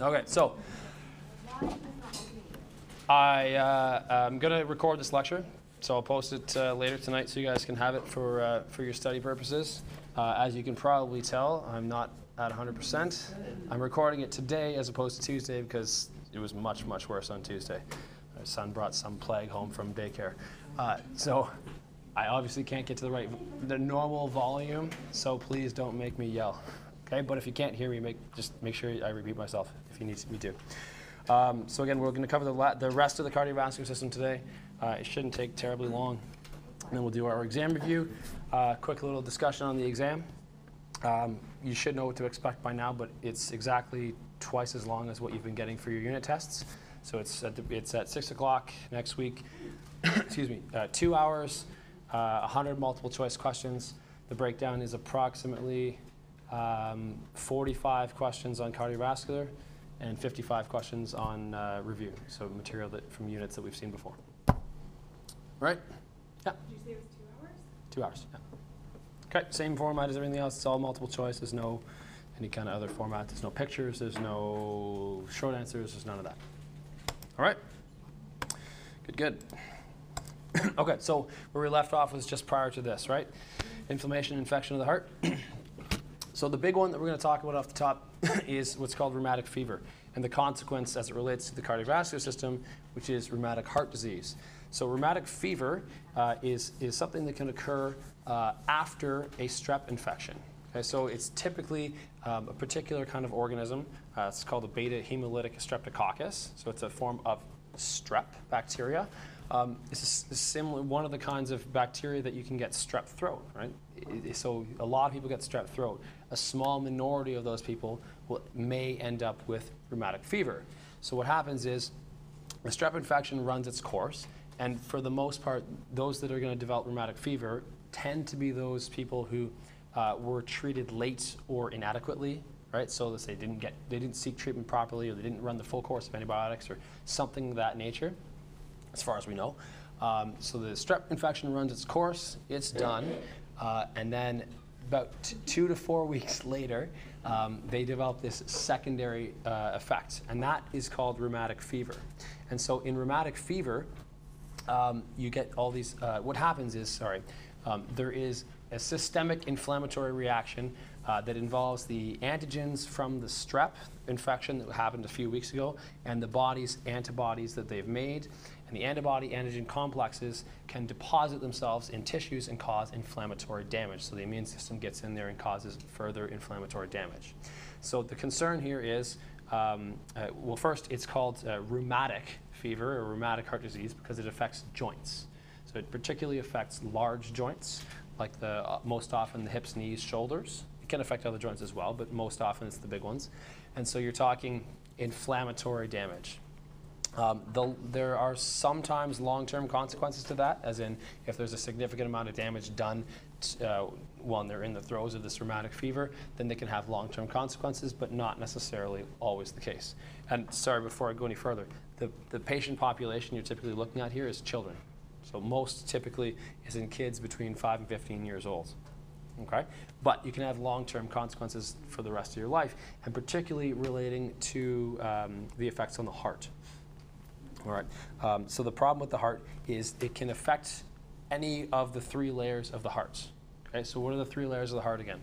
Okay, so I uh, I'm gonna record this lecture, so I'll post it uh, later tonight so you guys can have it for uh, for your study purposes. Uh, as you can probably tell, I'm not at 100%. I'm recording it today as opposed to Tuesday because it was much much worse on Tuesday. My son brought some plague home from daycare, uh, so I obviously can't get to the right the normal volume. So please don't make me yell. Okay, but if you can't hear me, make, just make sure I repeat myself you need me to. Um, so again, we're going to cover the, the rest of the cardiovascular system today. Uh, it shouldn't take terribly long. And then we'll do our exam review. Uh, quick little discussion on the exam. Um, you should know what to expect by now, but it's exactly twice as long as what you've been getting for your unit tests. So it's at, the, it's at 6 o'clock next week. Excuse me, uh, two hours, uh, 100 multiple choice questions. The breakdown is approximately um, 45 questions on cardiovascular and 55 questions on uh, review, so material that, from units that we've seen before. Right? Yeah. Did you say it was two hours? Two hours. Yeah. Okay, same format as everything else. It's all multiple choice. There's no any kind of other format. There's no pictures. There's no short answers. There's none of that. All right. Good. Good. okay, so where we left off was just prior to this, right? Inflammation, infection of the heart. so the big one that we're going to talk about off the top is what's called rheumatic fever and the consequence as it relates to the cardiovascular system, which is rheumatic heart disease. So rheumatic fever uh, is, is something that can occur uh, after a strep infection. Okay, so it's typically um, a particular kind of organism. Uh, it's called a beta hemolytic streptococcus. So it's a form of strep bacteria. Um, it's a, similar one of the kinds of bacteria that you can get strep throat, right? It, it, so a lot of people get strep throat. A small minority of those people will, may end up with rheumatic fever. So what happens is the strep infection runs its course, and for the most part, those that are going to develop rheumatic fever tend to be those people who uh, were treated late or inadequately, right? So let's say they didn't get, they didn't seek treatment properly, or they didn't run the full course of antibiotics, or something of that nature, as far as we know. Um, so the strep infection runs its course, it's done, uh, and then about two to four weeks later, um, they develop this secondary uh, effect, and that is called rheumatic fever. And so in rheumatic fever, um, you get all these. Uh, what happens is, sorry, um, there is a systemic inflammatory reaction uh, that involves the antigens from the strep infection that happened a few weeks ago and the body's antibodies that they've made. And the antibody antigen complexes can deposit themselves in tissues and cause inflammatory damage. So the immune system gets in there and causes further inflammatory damage. So the concern here is um, uh, well, first, it's called uh, rheumatic fever or rheumatic heart disease because it affects joints. So it particularly affects large joints, like the uh, most often the hips, knees, shoulders. It can affect other joints as well, but most often it's the big ones. And so you're talking inflammatory damage. Um, the, there are sometimes long-term consequences to that, as in if there's a significant amount of damage done uh, when they're in the throes of this rheumatic fever, then they can have long-term consequences, but not necessarily always the case. And sorry, before I go any further, the, the patient population you're typically looking at here is children. So most typically is in kids between 5 and 15 years old. Okay? But you can have long-term consequences for the rest of your life, and particularly relating to um, the effects on the heart. All right. Um, so the problem with the heart is it can affect any of the three layers of the hearts. Okay. So what are the three layers of the heart again?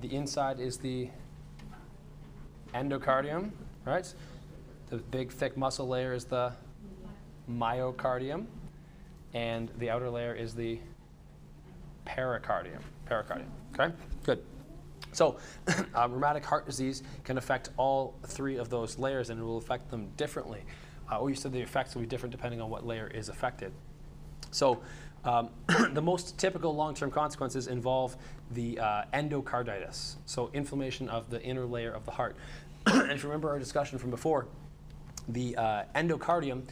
The inside is the endocardium, right? The big thick muscle layer is the myocardium, and the outer layer is the pericardium. Pericardium. Okay. Good. So, uh, rheumatic heart disease can affect all three of those layers and it will affect them differently. Uh, or you said the effects will be different depending on what layer is affected. So, um, the most typical long term consequences involve the uh, endocarditis, so inflammation of the inner layer of the heart. and if you remember our discussion from before, the uh, endocardium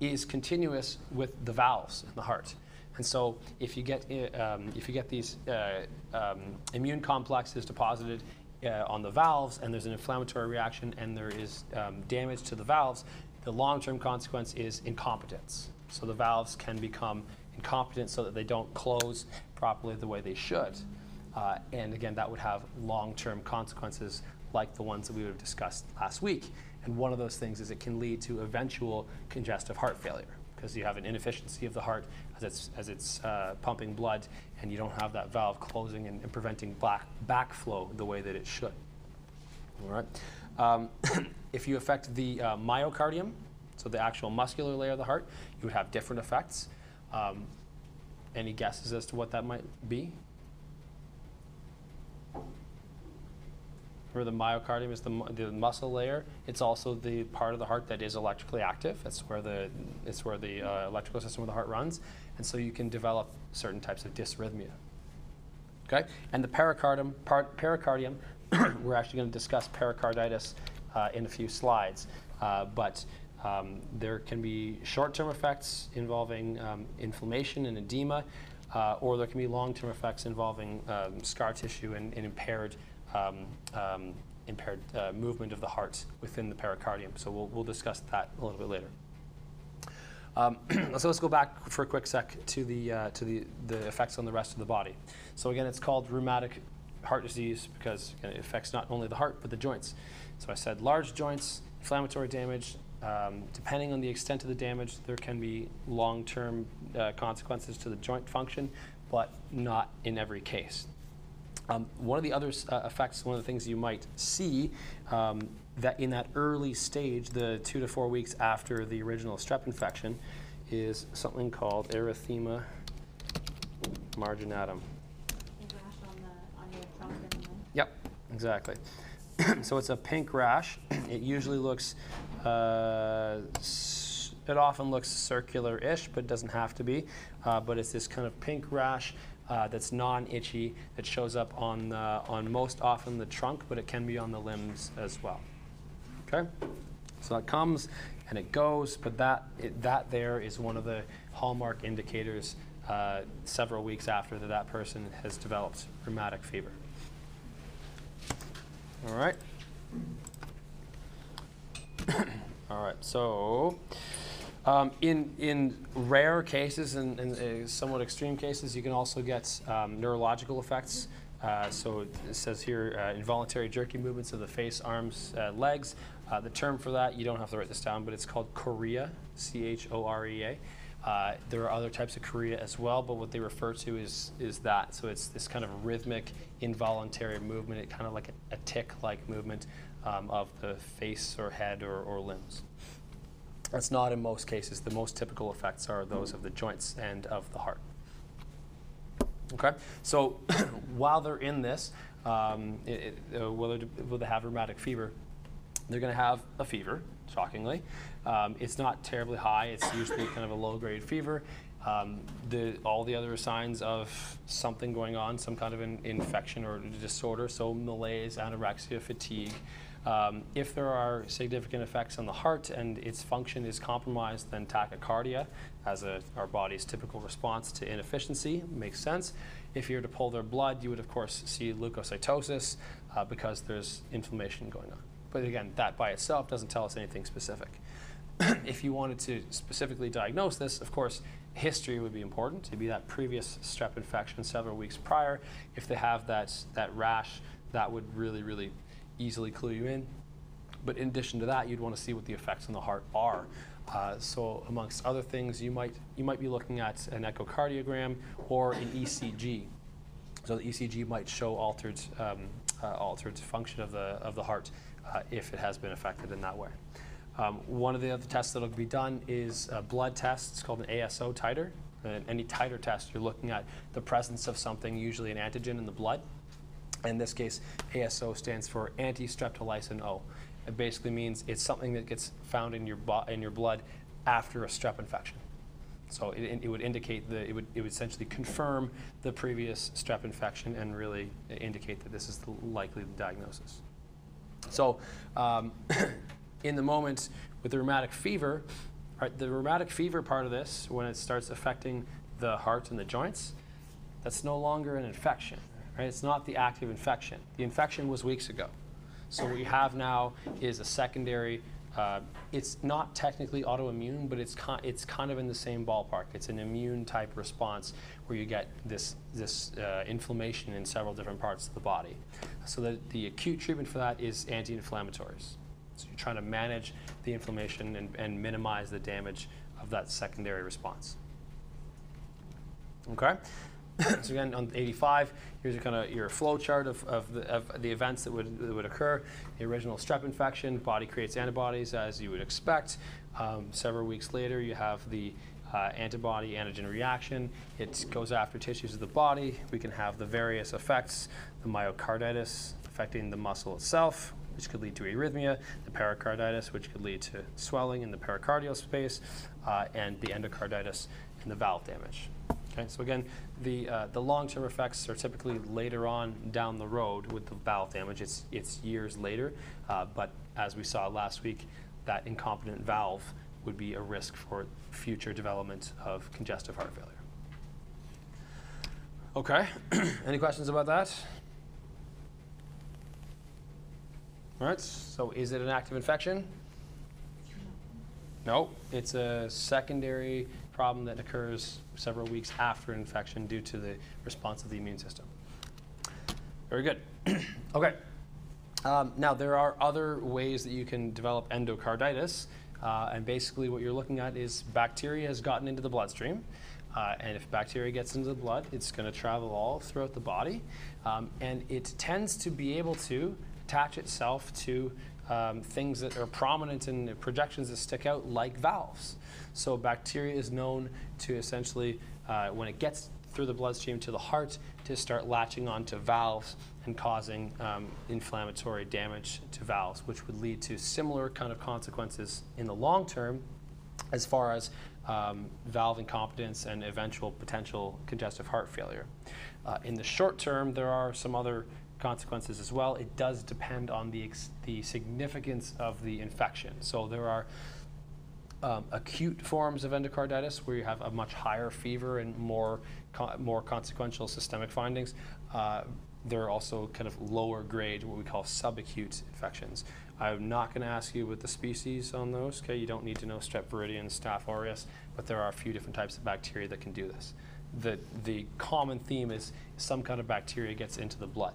is continuous with the valves in the heart. And so, if you get um, if you get these uh, um, immune complexes deposited uh, on the valves, and there's an inflammatory reaction, and there is um, damage to the valves, the long-term consequence is incompetence. So the valves can become incompetent so that they don't close properly the way they should. Uh, and again, that would have long-term consequences like the ones that we would have discussed last week. And one of those things is it can lead to eventual congestive heart failure because you have an inefficiency of the heart as it's, as it's uh, pumping blood and you don't have that valve closing and, and preventing black backflow the way that it should. All right. Um, if you affect the uh, myocardium, so the actual muscular layer of the heart, you would have different effects. Um, any guesses as to what that might be? Remember the myocardium is the, the muscle layer, it's also the part of the heart that is electrically active. It's where the it's where the uh, electrical system of the heart runs, and so you can develop certain types of dysrhythmia. Okay, and the pericardium, pericardium, we're actually going to discuss pericarditis uh, in a few slides, uh, but um, there can be short-term effects involving um, inflammation and edema, uh, or there can be long-term effects involving um, scar tissue and, and impaired um, um, impaired uh, movement of the heart within the pericardium. So we'll, we'll discuss that a little bit later. Um, so let's go back for a quick sec to the uh, to the, the effects on the rest of the body. So again, it's called rheumatic heart disease because again, it affects not only the heart but the joints. So I said large joints, inflammatory damage. Um, depending on the extent of the damage, there can be long-term uh, consequences to the joint function, but not in every case. Um, one of the other uh, effects, one of the things you might see um, that in that early stage, the two to four weeks after the original strep infection, is something called erythema marginatum. The rash on the, on your trunk. Yep, exactly. so it's a pink rash. It usually looks, uh, it often looks circular-ish, but doesn't have to be. Uh, but it's this kind of pink rash uh, that's non-itchy that shows up on the, on most often the trunk, but it can be on the limbs as well. Okay, so it comes and it goes, but that it, that there is one of the hallmark indicators uh, several weeks after that that person has developed rheumatic fever. All right. All right. So, um, in in rare cases and, and uh, somewhat extreme cases, you can also get um, neurological effects. Uh, so it says here uh, involuntary jerky movements of the face, arms, uh, legs. Uh, the term for that, you don't have to write this down, but it's called chorea, C H O R E A. Uh, there are other types of chorea as well, but what they refer to is is that. So it's this kind of rhythmic, involuntary movement, it kind of like a, a tic-like movement um, of the face or head or, or limbs. That's not in most cases. The most typical effects are those of the joints and of the heart. Okay, so while they're in this, um, it, it, uh, will, it, will they have rheumatic fever? They're going to have a fever, shockingly. Um, it's not terribly high. It's usually kind of a low-grade fever. Um, the, all the other signs of something going on, some kind of an infection or disorder, so malaise, anorexia, fatigue. Um, if there are significant effects on the heart and its function is compromised, then tachycardia, as a, our body's typical response to inefficiency, makes sense. If you were to pull their blood, you would of course see leukocytosis uh, because there's inflammation going on. But again, that by itself doesn't tell us anything specific. if you wanted to specifically diagnose this, of course, history would be important. It'd be that previous strep infection several weeks prior. If they have that, that rash, that would really, really easily clue you in. But in addition to that, you'd want to see what the effects on the heart are. Uh, so, amongst other things, you might you might be looking at an echocardiogram or an ECG. So the ECG might show altered um, uh, altered function of the of the heart uh, if it has been affected in that way. Um, one of the other tests that will be done is a blood test. It's called an ASO titer. And any titer test, you're looking at the presence of something, usually an antigen in the blood. In this case, ASO stands for anti-streptolysin O. It basically means it's something that gets found in your in your blood after a strep infection. So it, it would indicate the it would it would essentially confirm the previous strep infection and really indicate that this is the likely diagnosis. So, um, in the moment with the rheumatic fever, the rheumatic fever part of this, when it starts affecting the heart and the joints, that's no longer an infection. Right? It's not the active infection. The infection was weeks ago. So what you have now is a secondary uh, it's not technically autoimmune, but it's it's kind of in the same ballpark. It's an immune type response where you get this this uh, inflammation in several different parts of the body. So the, the acute treatment for that is anti-inflammatories. So you're trying to manage the inflammation and, and minimize the damage of that secondary response. Okay. so again, on 85, here's kind of your flow chart of, of, the, of the events that would, that would occur. The original strep infection, body creates antibodies as you would expect. Um, several weeks later, you have the uh, antibody antigen reaction. It goes after tissues of the body. We can have the various effects, the myocarditis affecting the muscle itself, which could lead to arrhythmia, the pericarditis, which could lead to swelling in the pericardial space, uh, and the endocarditis and the valve damage. Okay, so again, the, uh, the long-term effects are typically later on down the road with the valve damage. It's, it's years later, uh, but as we saw last week, that incompetent valve would be a risk for future development of congestive heart failure. Okay, any questions about that? All right, so is it an active infection? No, it's a secondary problem that occurs several weeks after infection due to the response of the immune system. Very good. okay. Um, now, there are other ways that you can develop endocarditis. Uh, and basically, what you're looking at is bacteria has gotten into the bloodstream. Uh, and if bacteria gets into the blood, it's going to travel all throughout the body. Um, and it tends to be able to attach itself to um, things that are prominent in projections that stick out, like valves. So, bacteria is known to essentially, uh, when it gets through the bloodstream to the heart, to start latching onto valves and causing um, inflammatory damage to valves, which would lead to similar kind of consequences in the long term as far as um, valve incompetence and eventual potential congestive heart failure. Uh, in the short term, there are some other consequences as well. It does depend on the, the significance of the infection. So there are um, acute forms of endocarditis where you have a much higher fever and more, more consequential systemic findings. Uh, there are also kind of lower grade, what we call subacute infections. I'm not going to ask you with the species on those. Okay, you don't need to know Strep viridans, Staph aureus, but there are a few different types of bacteria that can do this. The the common theme is some kind of bacteria gets into the blood.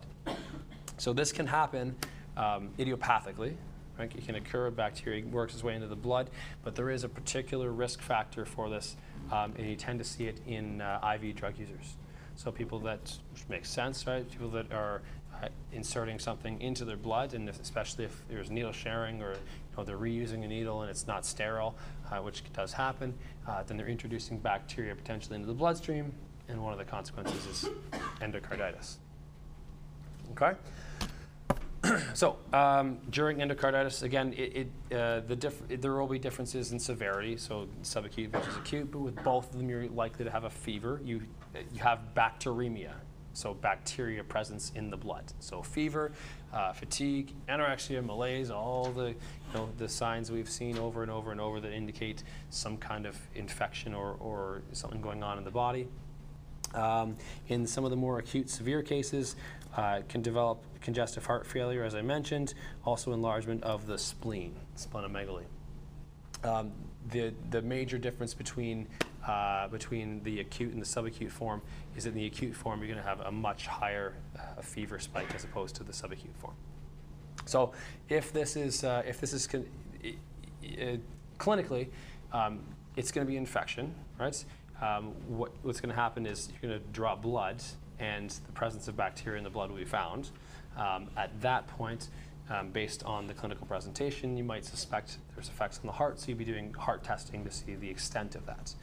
So this can happen um, idiopathically. Right? It can occur, bacteria works its way into the blood, but there is a particular risk factor for this, um, and you tend to see it in uh, IV drug users. So people that, which makes sense, right? People that are uh, inserting something into their blood, and if, especially if there's needle sharing or you know, they're reusing a needle and it's not sterile, uh, which does happen, uh, then they're introducing bacteria potentially into the bloodstream, and one of the consequences is endocarditis. Okay? so um, during endocarditis, again, it, it, uh, the diff- there will be differences in severity. So subacute versus acute, but with both of them, you're likely to have a fever. You you have bacteremia, so bacteria presence in the blood. So fever, uh, fatigue, anorexia, malaise, all the you know the signs we've seen over and over and over that indicate some kind of infection or, or something going on in the body. Um, in some of the more acute, severe cases, uh, can develop congestive heart failure, as I mentioned, also enlargement of the spleen, splenomegaly. Um, the, the major difference between, uh, between the acute and the subacute form is in the acute form, you're going to have a much higher uh, fever spike as opposed to the subacute form. So if this is, uh, if this is i- clinically, um, it's going to be infection, right? Um, what, what's going to happen is you're going to draw blood, and the presence of bacteria in the blood will be found. Um, at that point, um, based on the clinical presentation, you might suspect there's effects on the heart, so you'd be doing heart testing to see the extent of that.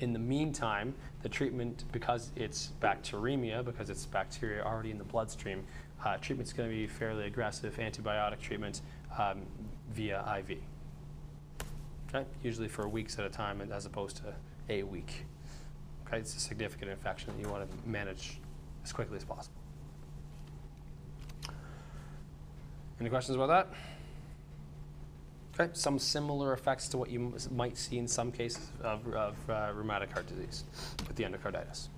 In the meantime, the treatment, because it's bacteremia, because it's bacteria already in the bloodstream, uh, treatment's going to be fairly aggressive antibiotic treatment um, via IV. Okay? Usually for weeks at a time as opposed to a week. Okay? It's a significant infection that you want to manage as quickly as possible. Any questions about that? Okay, some similar effects to what you might see in some cases of, of uh, rheumatic heart disease with the endocarditis.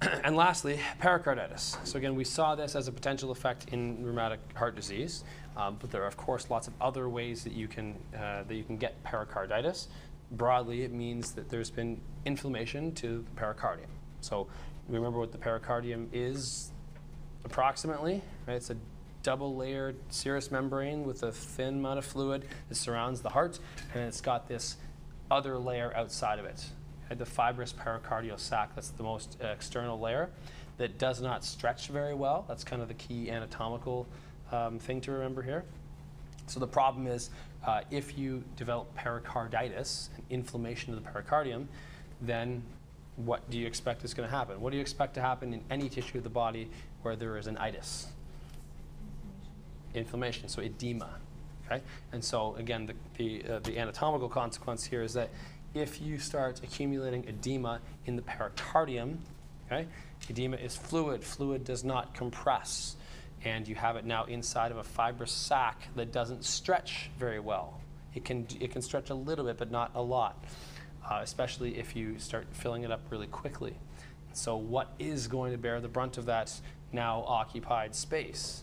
and lastly, pericarditis. So again, we saw this as a potential effect in rheumatic heart disease, um, but there are of course lots of other ways that you can uh, that you can get pericarditis. Broadly, it means that there's been inflammation to the pericardium. So remember what the pericardium is approximately, right? It's a double layered serous membrane with a thin amount of fluid that surrounds the heart, and it's got this other layer outside of it. The fibrous pericardial sac, that's the most external layer that does not stretch very well. That's kind of the key anatomical um, thing to remember here. So the problem is uh, if you develop pericarditis, inflammation of the pericardium, then what do you expect is going to happen? What do you expect to happen in any tissue of the body where there is an itis? Inflammation, so edema. Okay? And so again, the, the, uh, the anatomical consequence here is that if you start accumulating edema in the pericardium, okay, edema is fluid. Fluid does not compress and you have it now inside of a fibrous sac that doesn't stretch very well. It can, it can stretch a little bit, but not a lot, uh, especially if you start filling it up really quickly. So, what is going to bear the brunt of that now occupied space?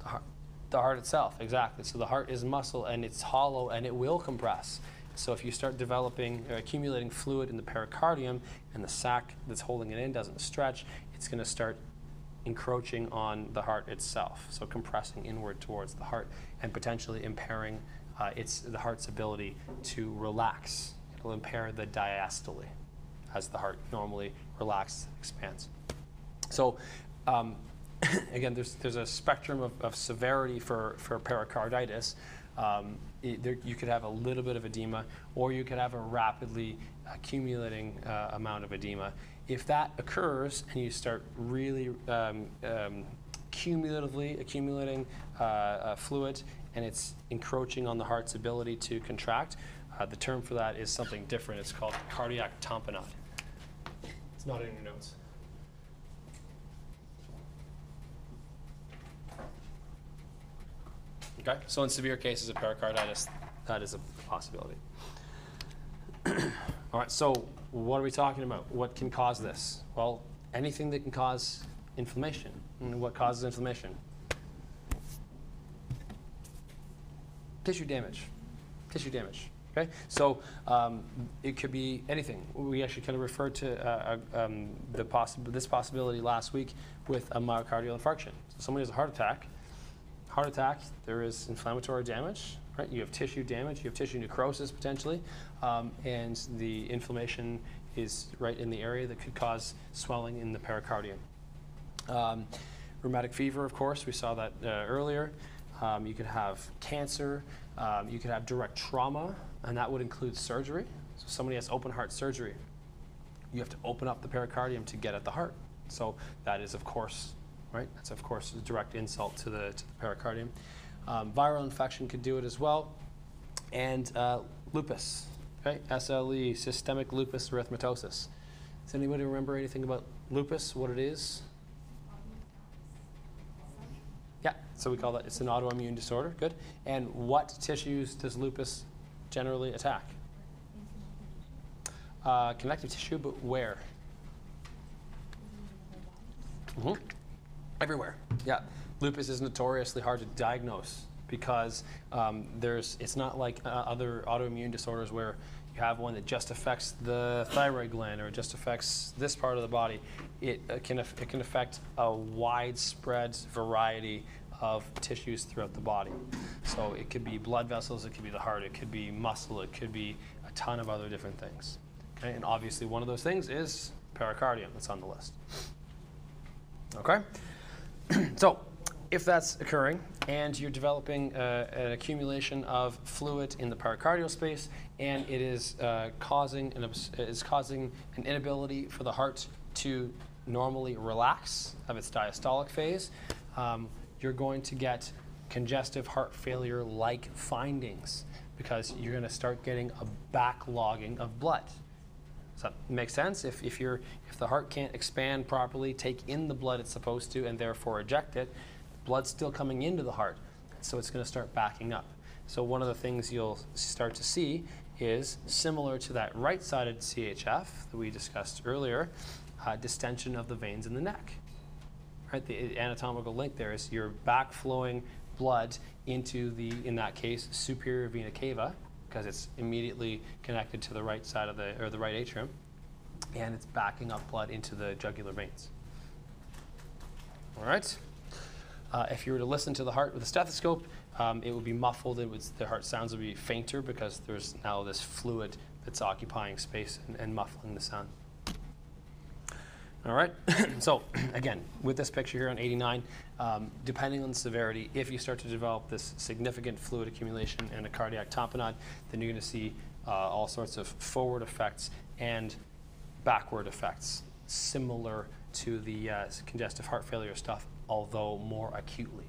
The heart, the heart itself, exactly. So, the heart is muscle and it's hollow and it will compress. So, if you start developing, or accumulating fluid in the pericardium and the sac that's holding it in doesn't stretch, it's going to start encroaching on the heart itself, so compressing inward towards the heart and potentially impairing uh, its, the heart's ability to relax. It'll impair the diastole as the heart normally relaxes and expands. So, um, again, there's, there's a spectrum of, of severity for, for pericarditis. Um, it, there, you could have a little bit of edema, or you could have a rapidly accumulating uh, amount of edema. If that occurs and you start really um, um, cumulatively accumulating uh, uh, fluid and it's encroaching on the heart's ability to contract, uh, the term for that is something different. It's called cardiac tamponade. It's not in your notes. Okay, so in severe cases of pericarditis, that is a possibility. All right, so what are we talking about? What can cause this? Well, anything that can cause inflammation. And what causes inflammation? Tissue damage. Tissue damage. Okay, so um, it could be anything. We actually kind of referred to uh, uh, um, the possi- this possibility last week with a myocardial infarction. So somebody has a heart attack. Heart attack, there is inflammatory damage. Right? You have tissue damage. You have tissue necrosis potentially, um, and the inflammation is right in the area that could cause swelling in the pericardium. Um, rheumatic fever, of course, we saw that uh, earlier. Um, you could have cancer. Um, you could have direct trauma, and that would include surgery. So somebody has open heart surgery. You have to open up the pericardium to get at the heart. So that is, of course, right? That's of course a direct insult to the, to the pericardium. Um, viral infection could do it as well, and uh, lupus. Okay, SLE, systemic lupus erythematosus. Does anybody remember anything about lupus? What it is? Yeah, so we call that it's an autoimmune disorder. Good. And what tissues does lupus generally attack? Uh, connective tissue, but where? hmm Everywhere. Yeah. Lupus is notoriously hard to diagnose because um, there's, it's not like uh, other autoimmune disorders where you have one that just affects the thyroid gland or it just affects this part of the body. It, uh, can, it can affect a widespread variety of tissues throughout the body. So it could be blood vessels, it could be the heart, it could be muscle, it could be a ton of other different things. Okay? And obviously, one of those things is pericardium that's on the list. Okay? so, if that's occurring and you're developing uh, an accumulation of fluid in the pericardial space and it is uh, causing an is causing an inability for the heart to normally relax of its diastolic phase, um, you're going to get congestive heart failure like findings because you're going to start getting a backlogging of blood. Does that make sense? If, if, you're, if the heart can't expand properly, take in the blood it's supposed to, and therefore eject it, blood's still coming into the heart. So it's going to start backing up. So one of the things you'll start to see is similar to that right-sided CHF that we discussed earlier. uh, distension of the veins in the neck. Right, the anatomical link there is you're backflowing blood into the, in that case, superior vena cava, because it's immediately connected to the right side of the, or the right atrium, and it's backing up blood into the jugular veins. All right. Uh, if you were to listen to the heart with a stethoscope, um, it would be muffled. It would, the heart sounds would be fainter because there's now this fluid that's occupying space and, and muffling the sound. All right. so again, with this picture here on 89, um, depending on severity, if you start to develop this significant fluid accumulation and a cardiac tamponade, then you're going to see uh, all sorts of forward effects and backward effects, similar to the uh, congestive heart failure stuff, although more acutely.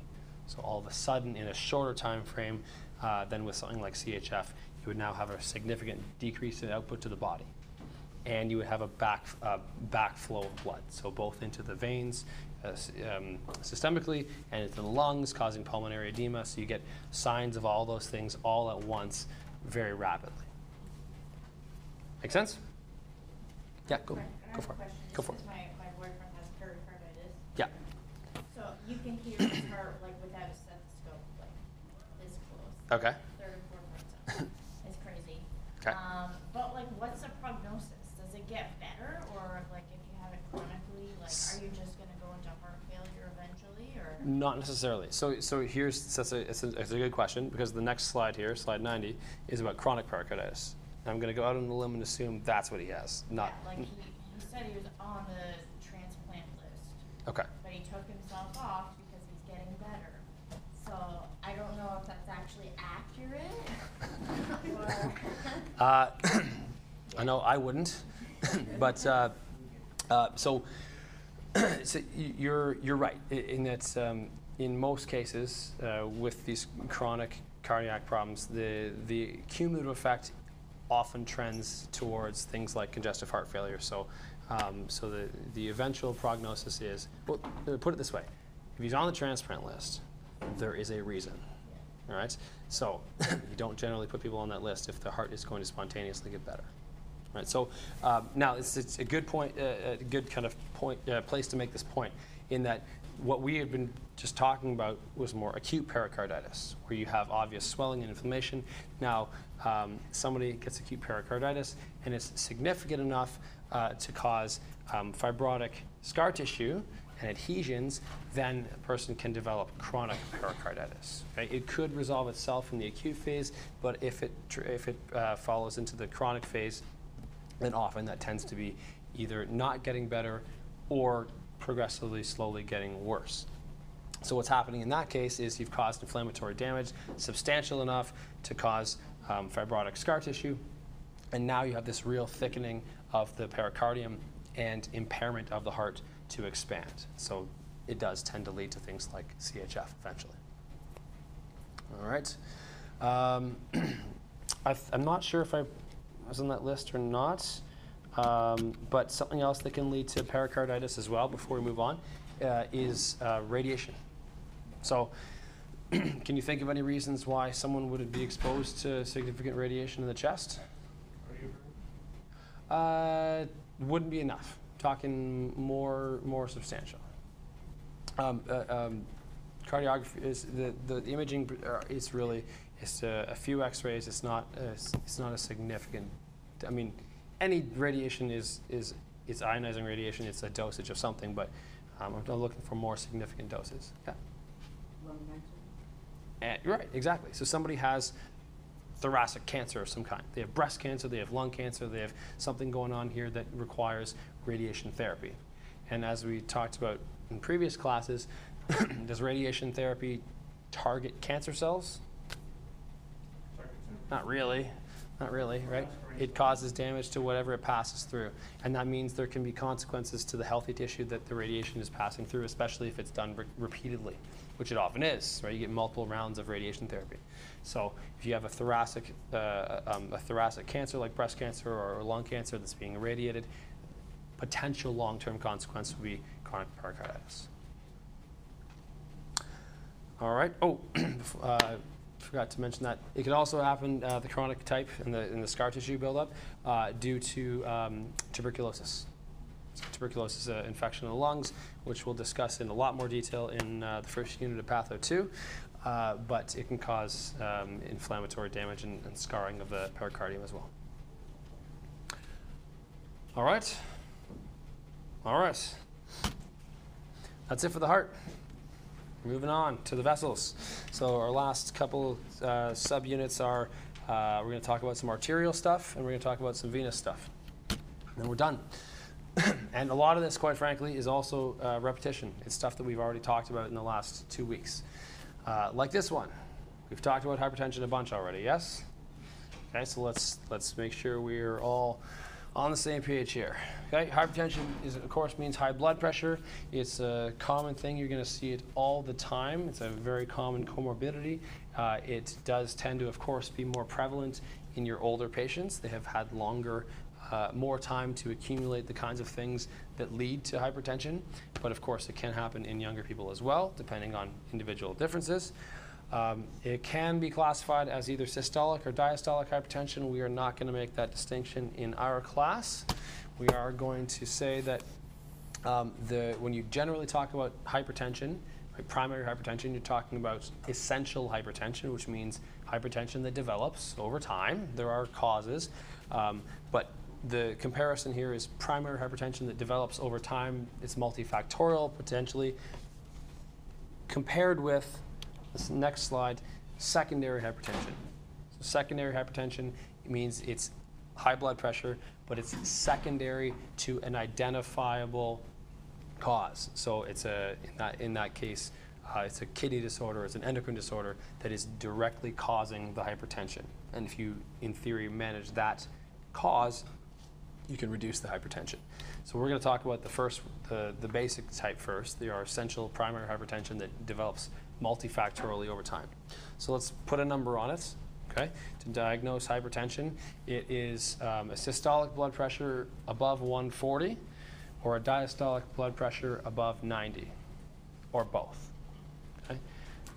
So all of a sudden, in a shorter time frame uh, than with something like CHF, you would now have a significant decrease in output to the body and you would have a back uh, backflow of blood, so both into the veins uh, um, systemically and into the lungs, causing pulmonary edema. So you get signs of all those things all at once, very rapidly. Make sense? Yeah, go, Right, go for it. Go for it. 'cause my, my boyfriend has pericarditis. Yeah. So you can hear his heart like without a stethoscope, like this close. Okay. Third and fourth heart sound. It's crazy. 'Kay. Um, but like, what's the prognosis? Does it get better, or like if you have it chronically, like, are you just gonna go into heart failure eventually, or? Not necessarily. So, so here's that's a, it's, a, it's a good question because the next slide here, slide 90, is about chronic pericarditis. I'm going to go out on a limb and assume that's what he has. Not Yeah, like he, he said he was on the transplant list, okay. but he took himself off because he's getting better. So I don't know if that's actually accurate. Uh, I know I wouldn't, but uh, uh, so, so you're you're right in that um, in most cases uh, with these chronic cardiac problems, the the cumulative effect often trends towards things like congestive heart failure. So, um, so the the eventual prognosis is well, uh, put it this way: if he's on the transplant list, there is a reason. All right. So you don't generally put people on that list if the heart is going to spontaneously get better. Right. So um, now it's, it's a good point, uh, a good kind of point, uh, place to make this point, in that what we had been just talking about was more acute pericarditis, where you have obvious swelling and inflammation. Now um, somebody gets acute pericarditis, and it's significant enough uh, to cause um, fibrotic scar tissue and adhesions, then a person can develop chronic pericarditis. It could resolve itself in the acute phase, but if it, if it uh, follows into the chronic phase, then often that tends to be either not getting better or progressively slowly getting worse. So what's happening in that case is you've caused inflammatory damage substantial enough to cause um, fibrotic scar tissue, and now you have this real thickening of the pericardium and impairment of the heart to expand. So it does tend to lead to things like CHF eventually. All right. Um, I I'm not sure if I was on that list or not, um, but something else that can lead to pericarditis as well before we move on uh, is uh, radiation. So, can you think of any reasons why someone would be exposed to significant radiation in the chest? Uh, wouldn't be enough. Talking more more substantial. Um, uh, um, cardiography is the, the, the imaging uh, is really it's a, a few X-rays. It's not a, it's not a significant. I mean, any radiation is is it's ionizing radiation. It's a dosage of something, but um, I'm looking for more significant doses. Yeah. lung cancer? And, right, exactly. So somebody has thoracic cancer of some kind. They have breast cancer, they have lung cancer, they have something going on here that requires radiation therapy. And as we talked about in previous classes, does radiation therapy target cancer cells? Not really. Not really, right? It causes damage to whatever it passes through. And that means there can be consequences to the healthy tissue that the radiation is passing through, especially if it's done re- repeatedly, which it often is, right? You get multiple rounds of radiation therapy. So if you have a thoracic, uh, um, a thoracic cancer like breast cancer or lung cancer that's being irradiated, potential long-term consequence would be chronic pericarditis. All right. Oh, uh, forgot to mention that it could also happen uh, the chronic type in the in the scar tissue buildup uh, due to um, tuberculosis. tuberculosis uh, infection of the lungs, which we'll discuss in a lot more detail in uh, the first unit of Patho 2. Uh, but it can cause um, inflammatory damage and, and scarring of the pericardium as well. All right. All right. That's it for the heart. Moving on to the vessels. So our last couple uh, subunits are uh, we're going to talk about some arterial stuff and we're going to talk about some venous stuff. Then we're done. and a lot of this, quite frankly, is also uh, repetition. It's stuff that we've already talked about in the last two weeks. Uh, like this one. We've talked about hypertension a bunch already, yes? Okay, so let's, let's make sure we're all on the same page here. Okay, hypertension is, of course, means high blood pressure. It's a common thing. You're going to see it all the time. It's a very common comorbidity. Uh, it does tend to, of course, be more prevalent in your older patients. They have had longer, uh, more time to accumulate the kinds of things that lead to hypertension. But of course, it can happen in younger people as well, depending on individual differences. Um, it can be classified as either systolic or diastolic hypertension. We are not going to make that distinction in our class. We are going to say that um, the, when you generally talk about hypertension, primary hypertension, you're talking about essential hypertension, which means hypertension that develops over time. There are causes, um, but the comparison here is primary hypertension that develops over time. It's multifactorial potentially, compared with this next slide, secondary hypertension. So secondary hypertension means it's high blood pressure, but it's secondary to an identifiable cause. So it's a in that in that case, uh, it's a kidney disorder, it's an endocrine disorder that is directly causing the hypertension. And if you, in theory, manage that cause, you can reduce the hypertension. So we're going to talk about the first, the, the basic type first, the our essential primary hypertension that develops multifactorially over time. So let's put a number on it. Okay, to diagnose hypertension, it is um, a systolic blood pressure above 140 or a diastolic blood pressure above 90 or both. Okay?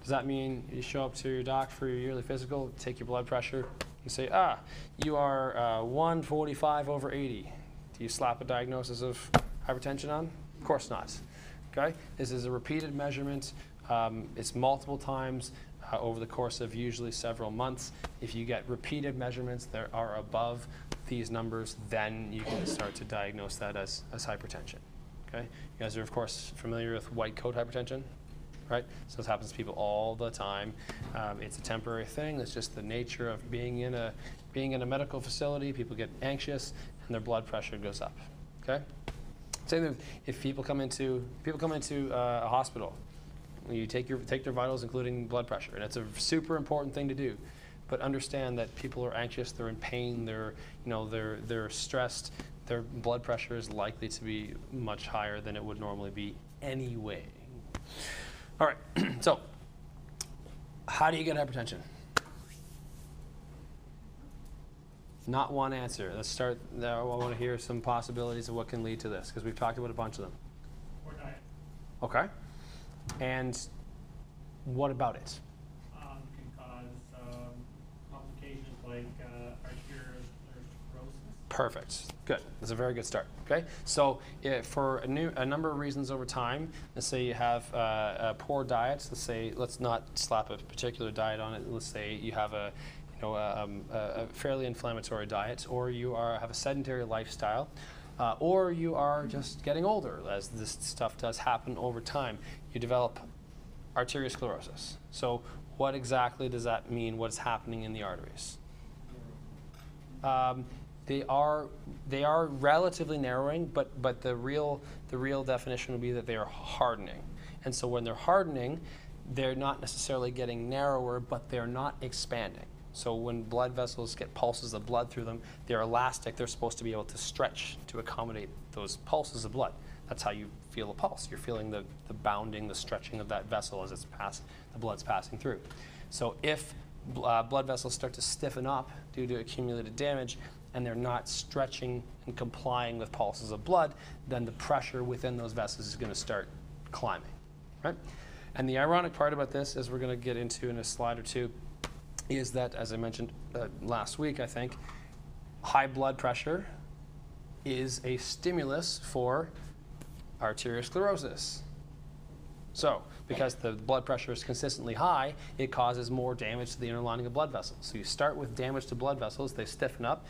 Does that mean you show up to your doc for your yearly physical, take your blood pressure, and say, ah, you are uh, 145 over 80? Do you slap a diagnosis of hypertension on? Of course not. Okay? This is a repeated measurement. Um, it's multiple times uh, over the course of usually several months. If you get repeated measurements that are above these numbers, then you can start to diagnose that as, as hypertension. Okay? You guys are, of course, familiar with white coat hypertension, right? So this happens to people all the time. Um, it's a temporary thing. It's just the nature of being in a being in a medical facility. People get anxious and their blood pressure goes up. Okay. Same thing if people come into people come into uh, a hospital you take, your, take their vitals, including blood pressure. And it's a super important thing to do. But understand that people are anxious, they're in pain, they're, you know, they're, they're stressed. Their blood pressure is likely to be much higher than it would normally be anyway. All right, so how do you get hypertension? Not one answer. Let's start. I want to hear some possibilities of what can lead to this because we've talked about a bunch of them. Poor diet. Okay. And what about it? Um, can cause um, complications like uh, arteriosclerosis. Perfect. Good. That's a very good start. Okay. So eh, for a, new, a number of reasons over time, let's say you have uh, a poor diet. Let's say let's not slap a particular diet on it. Let's say you have a you know um, a, a fairly inflammatory diet, or you are have a sedentary lifestyle. Uh, or you are just getting older, as this stuff does happen over time. You develop arteriosclerosis. So, what exactly does that mean? What's happening in the arteries? Um, they are they are relatively narrowing, but but the real the real definition would be that they are hardening. And so when they're hardening, they're not necessarily getting narrower, but they're not expanding. So when blood vessels get pulses of blood through them, they're elastic. They're supposed to be able to stretch to accommodate those pulses of blood. That's how you feel a pulse. You're feeling the, the bounding, the stretching of that vessel as it's pass, the blood's passing through. So if uh, blood vessels start to stiffen up due to accumulated damage and they're not stretching and complying with pulses of blood, then the pressure within those vessels is going to start climbing, right? And the ironic part about this, as we're going to get into in a slide or two, is that, as I mentioned uh, last week, I think, high blood pressure is a stimulus for arteriosclerosis. So, because the blood pressure is consistently high, it causes more damage to the inner lining of blood vessels. So you start with damage to blood vessels, they stiffen up,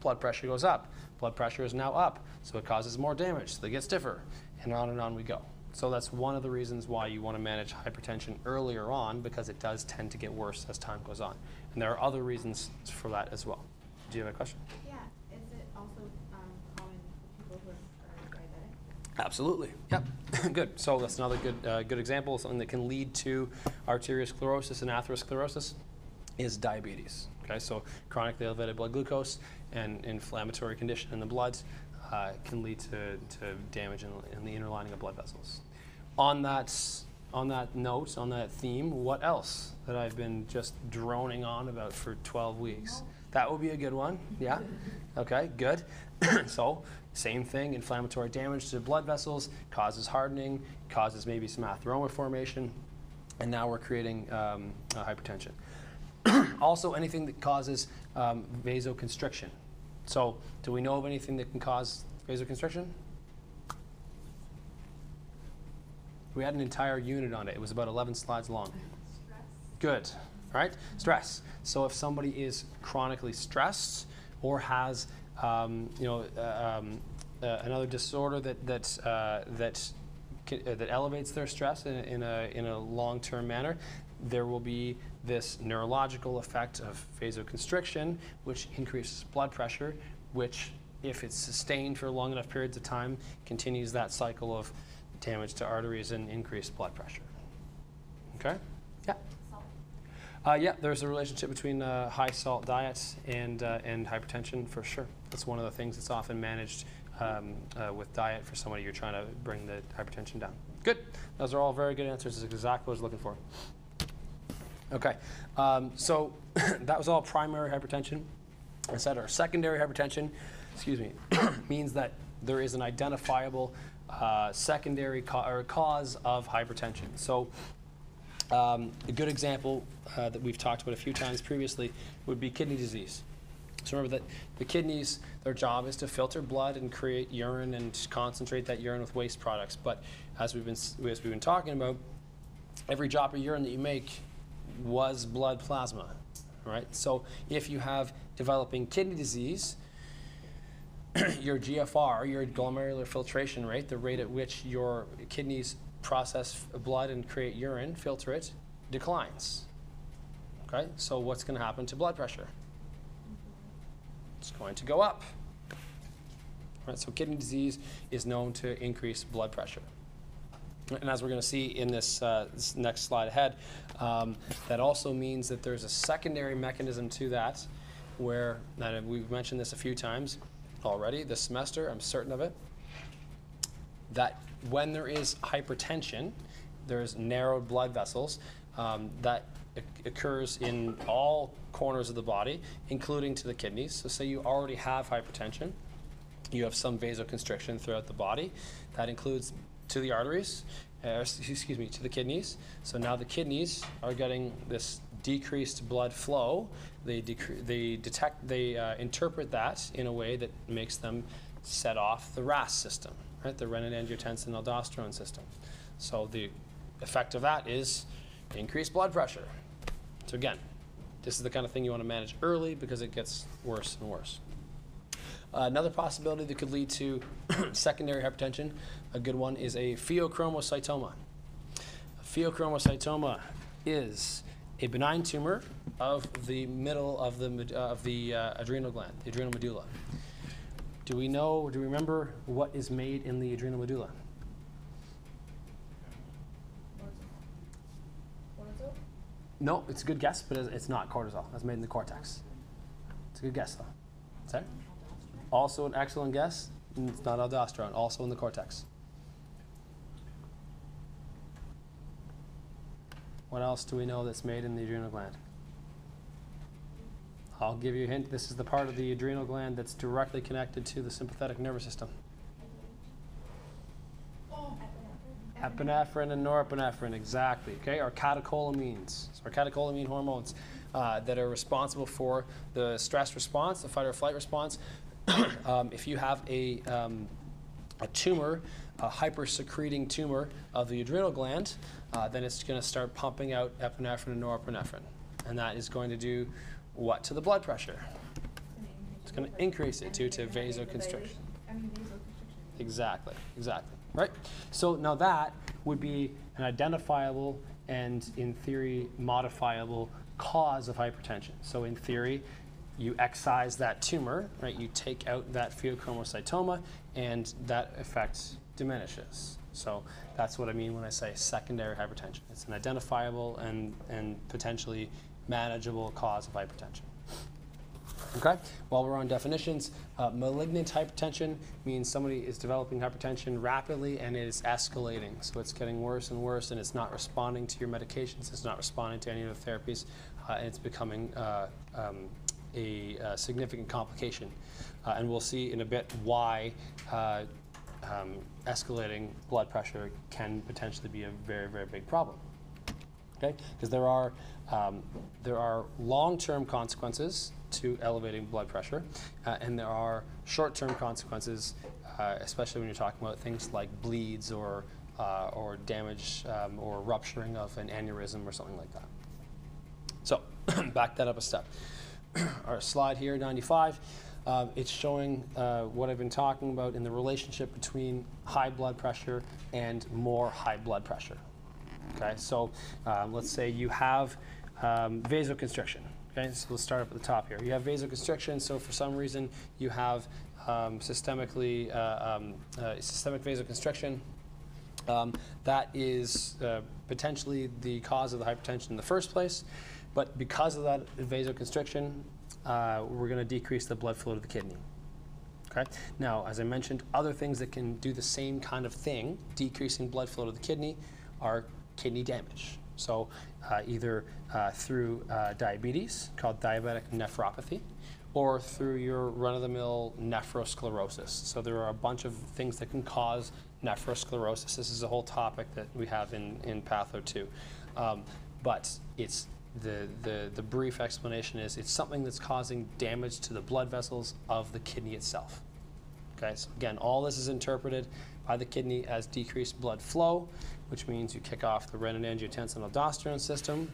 blood pressure goes up. Blood pressure is now up, so it causes more damage, so they get stiffer, and on and on we go. So that's one of the reasons why you want to manage hypertension earlier on, because it does tend to get worse as time goes on. And there are other reasons for that as well. Do you have a question? Yeah, is it also um, common for people who are are diabetic? Absolutely. Yep. good. So that's another good uh, good example. Something that can lead to arteriosclerosis and atherosclerosis is diabetes. Okay, so chronically elevated blood glucose and inflammatory condition in the blood uh, can lead to, to damage in, in the inner lining of blood vessels. On that on that note, on that theme, what else that I've been just droning on about for 12 weeks? That would be a good one. Yeah. Okay. Good. so same thing. Inflammatory damage to blood vessels causes hardening, causes maybe some atheroma formation, and now we're creating um, uh, hypertension. also, anything that causes um, vasoconstriction. So, do we know of anything that can cause vasoconstriction? We had an entire unit on it. It was about 11 slides long. Stress. Good. All right. Stress. So if somebody is chronically stressed or has, um, you know, uh, um, uh, another disorder that that uh, that uh, that elevates their stress in, a- in a in a long-term manner, there will be this neurological effect of vasoconstriction, which increases blood pressure, which, if it's sustained for long enough periods of time, continues that cycle of damage to arteries and increased blood pressure. Okay? Uh, yeah, there's a relationship between uh, high salt diets and, uh, and hypertension for sure. That's one of the things that's often managed um, uh, with diet for somebody you're trying to bring the hypertension down. Good. Those are all very good answers. That's exactly what I was looking for. Okay. Um, so that was all primary hypertension, et cetera. Secondary hypertension, excuse me, means that there is an identifiable uh, secondary ca- or cause of hypertension. So um, a good example uh, that we've talked about a few times previously would be kidney disease. So remember that the kidneys, their job is to filter blood and create urine and concentrate that urine with waste products. But as we've been as we've been talking about, every drop of urine that you make was blood plasma, right? So if you have developing kidney disease, your GFR, your glomerular filtration rate, the rate at which your kidneys process blood and create urine, filter it, declines. Okay, so what's going to happen to blood pressure? It's going to go up. Right, so kidney disease is known to increase blood pressure. And as we're going to see in this, uh, this next slide ahead, um, that also means that there's a secondary mechanism to that, where and we've mentioned this a few times already this semester. I'm certain of it. That when there is hypertension, there's narrowed blood vessels um, that occurs in all corners of the body, including to the kidneys. So, say you already have hypertension, you have some vasoconstriction throughout the body. That includes to the arteries, uh, excuse me, to the kidneys. So now the kidneys are getting this decreased blood flow. They, they detect, they uh, interpret that in a way that makes them set off the RAS system, right? The renin-angiotensin aldosterone system. So the effect of that is increased blood pressure. So again, this is the kind of thing you want to manage early because it gets worse and worse. Uh, another possibility that could lead to secondary hypertension, a good one, is a pheochromocytoma. A pheochromocytoma is a benign tumor of the middle of the, uh, of the uh, adrenal gland, the adrenal medulla. Do we know, do we remember what is made in the adrenal medulla? Cortisol? No, it's a good guess, but it's not cortisol. That's made in the cortex. It's a good guess, though. Sorry? Also an excellent guess. It's not aldosterone. Also in the cortex. What else do we know that's made in the adrenal gland? I'll give you a hint. This is the part of the adrenal gland that's directly connected to the sympathetic nervous system. Epinephrine and norepinephrine, exactly. Okay, are catecholamines. Are catecholamine hormones uh, that are responsible for the stress response, the fight or flight response, um, if you have a, um, a tumor, a hypersecreting tumor of the adrenal gland, uh, then it's going to start pumping out epinephrine and norepinephrine. And that is going to do what to the blood pressure? It's going to increase it due to vasoconstriction. Exactly, exactly. Right? So now that would be an identifiable and, in theory, modifiable cause of hypertension. So, in theory, you excise that tumor, right? You take out that pheochromocytoma, and that effect diminishes. So, that's what I mean when I say secondary hypertension. It's an identifiable and, and potentially manageable cause of hypertension. Okay, while we're on definitions, uh, malignant hypertension means somebody is developing hypertension rapidly and it is escalating. So it's getting worse and worse and it's not responding to your medications, it's not responding to any of the therapies, uh, and it's becoming uh, um, a, uh significant complication. Uh, and we'll see in a bit why uh, um, escalating blood pressure can potentially be a very, very big problem okay? Because there are um, there are long-term consequences to elevating blood pressure, uh, and there are short-term consequences, uh, especially when you're talking about things like bleeds or uh, or damage um, or rupturing of an aneurysm or something like that. So, back that up a step. Our slide here, 95. Um, it's showing uh, what I've been talking about in the relationship between high blood pressure and more high blood pressure. Okay, so um, let's say you have um, vasoconstriction. Okay, so let's start up at the top here. You have vasoconstriction, so for some reason you have um, systemically uh, um, uh, systemic vasoconstriction. Um, that is uh, potentially the cause of the hypertension in the first place, but because of that vasoconstriction, uh, we're going to decrease the blood flow to the kidney. Okay. Now, as I mentioned, other things that can do the same kind of thing, decreasing blood flow to the kidney, are kidney damage. So, uh, either uh, through uh, diabetes, called diabetic nephropathy, or through your run of the mill nephrosclerosis. So, there are a bunch of things that can cause nephrosclerosis. This is a whole topic that we have in, in Patho 2. Um, but it's the, the, the brief explanation is it's something that's causing damage to the blood vessels of the kidney itself. Okay, so again, all this is interpreted by the kidney as decreased blood flow, which means you kick off the renin-angiotensin aldosterone system.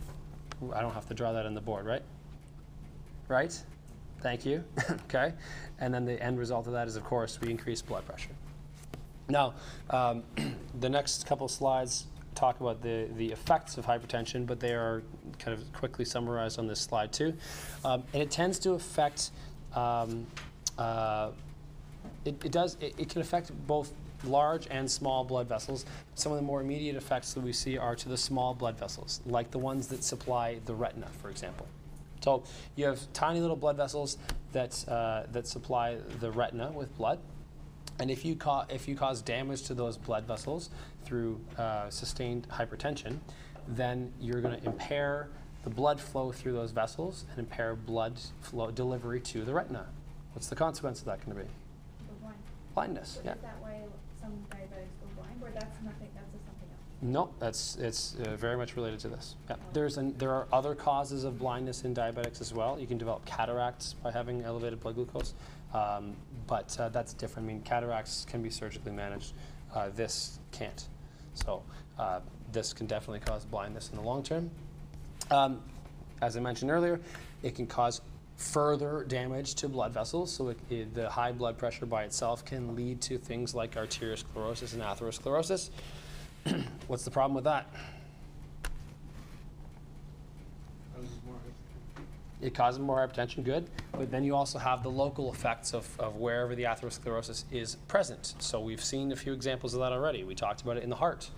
Ooh, I don't have to draw that on the board, right? Right? Thank you. okay, and then the end result of that is, of course, we increase blood pressure. Now, um, the next couple slides talk about the, the effects of hypertension, but they are kind of quickly summarized on this slide too. Um, and it tends to affect, um, uh, it, it does, it, it can affect both large and small blood vessels. Some of the more immediate effects that we see are to the small blood vessels, like the ones that supply the retina, for example. So you have tiny little blood vessels that, uh, that supply the retina with blood. And if you, ca- if you cause damage to those blood vessels through uh, sustained hypertension, then you're going to impair the blood flow through those vessels and impair blood flow delivery to the retina. What's the consequence of that going to be? Blindness. Yeah. Is that why some diabetics go blind, or that's nothing, that's just something else? No, that's it's uh, very much related to this. Yeah. There's an, there are other causes of blindness in diabetics as well. You can develop cataracts by having elevated blood glucose, um, but uh, that's different. I mean, cataracts can be surgically managed. Uh, this can't. So uh, this can definitely cause blindness in the long term. Um, as I mentioned earlier, it can cause further damage to blood vessels. So it, it, the high blood pressure by itself can lead to things like arteriosclerosis and atherosclerosis. What's the problem with that? It causes more hypertension, good, but then you also have the local effects of, of wherever the atherosclerosis is present. So we've seen a few examples of that already. We talked about it in the heart,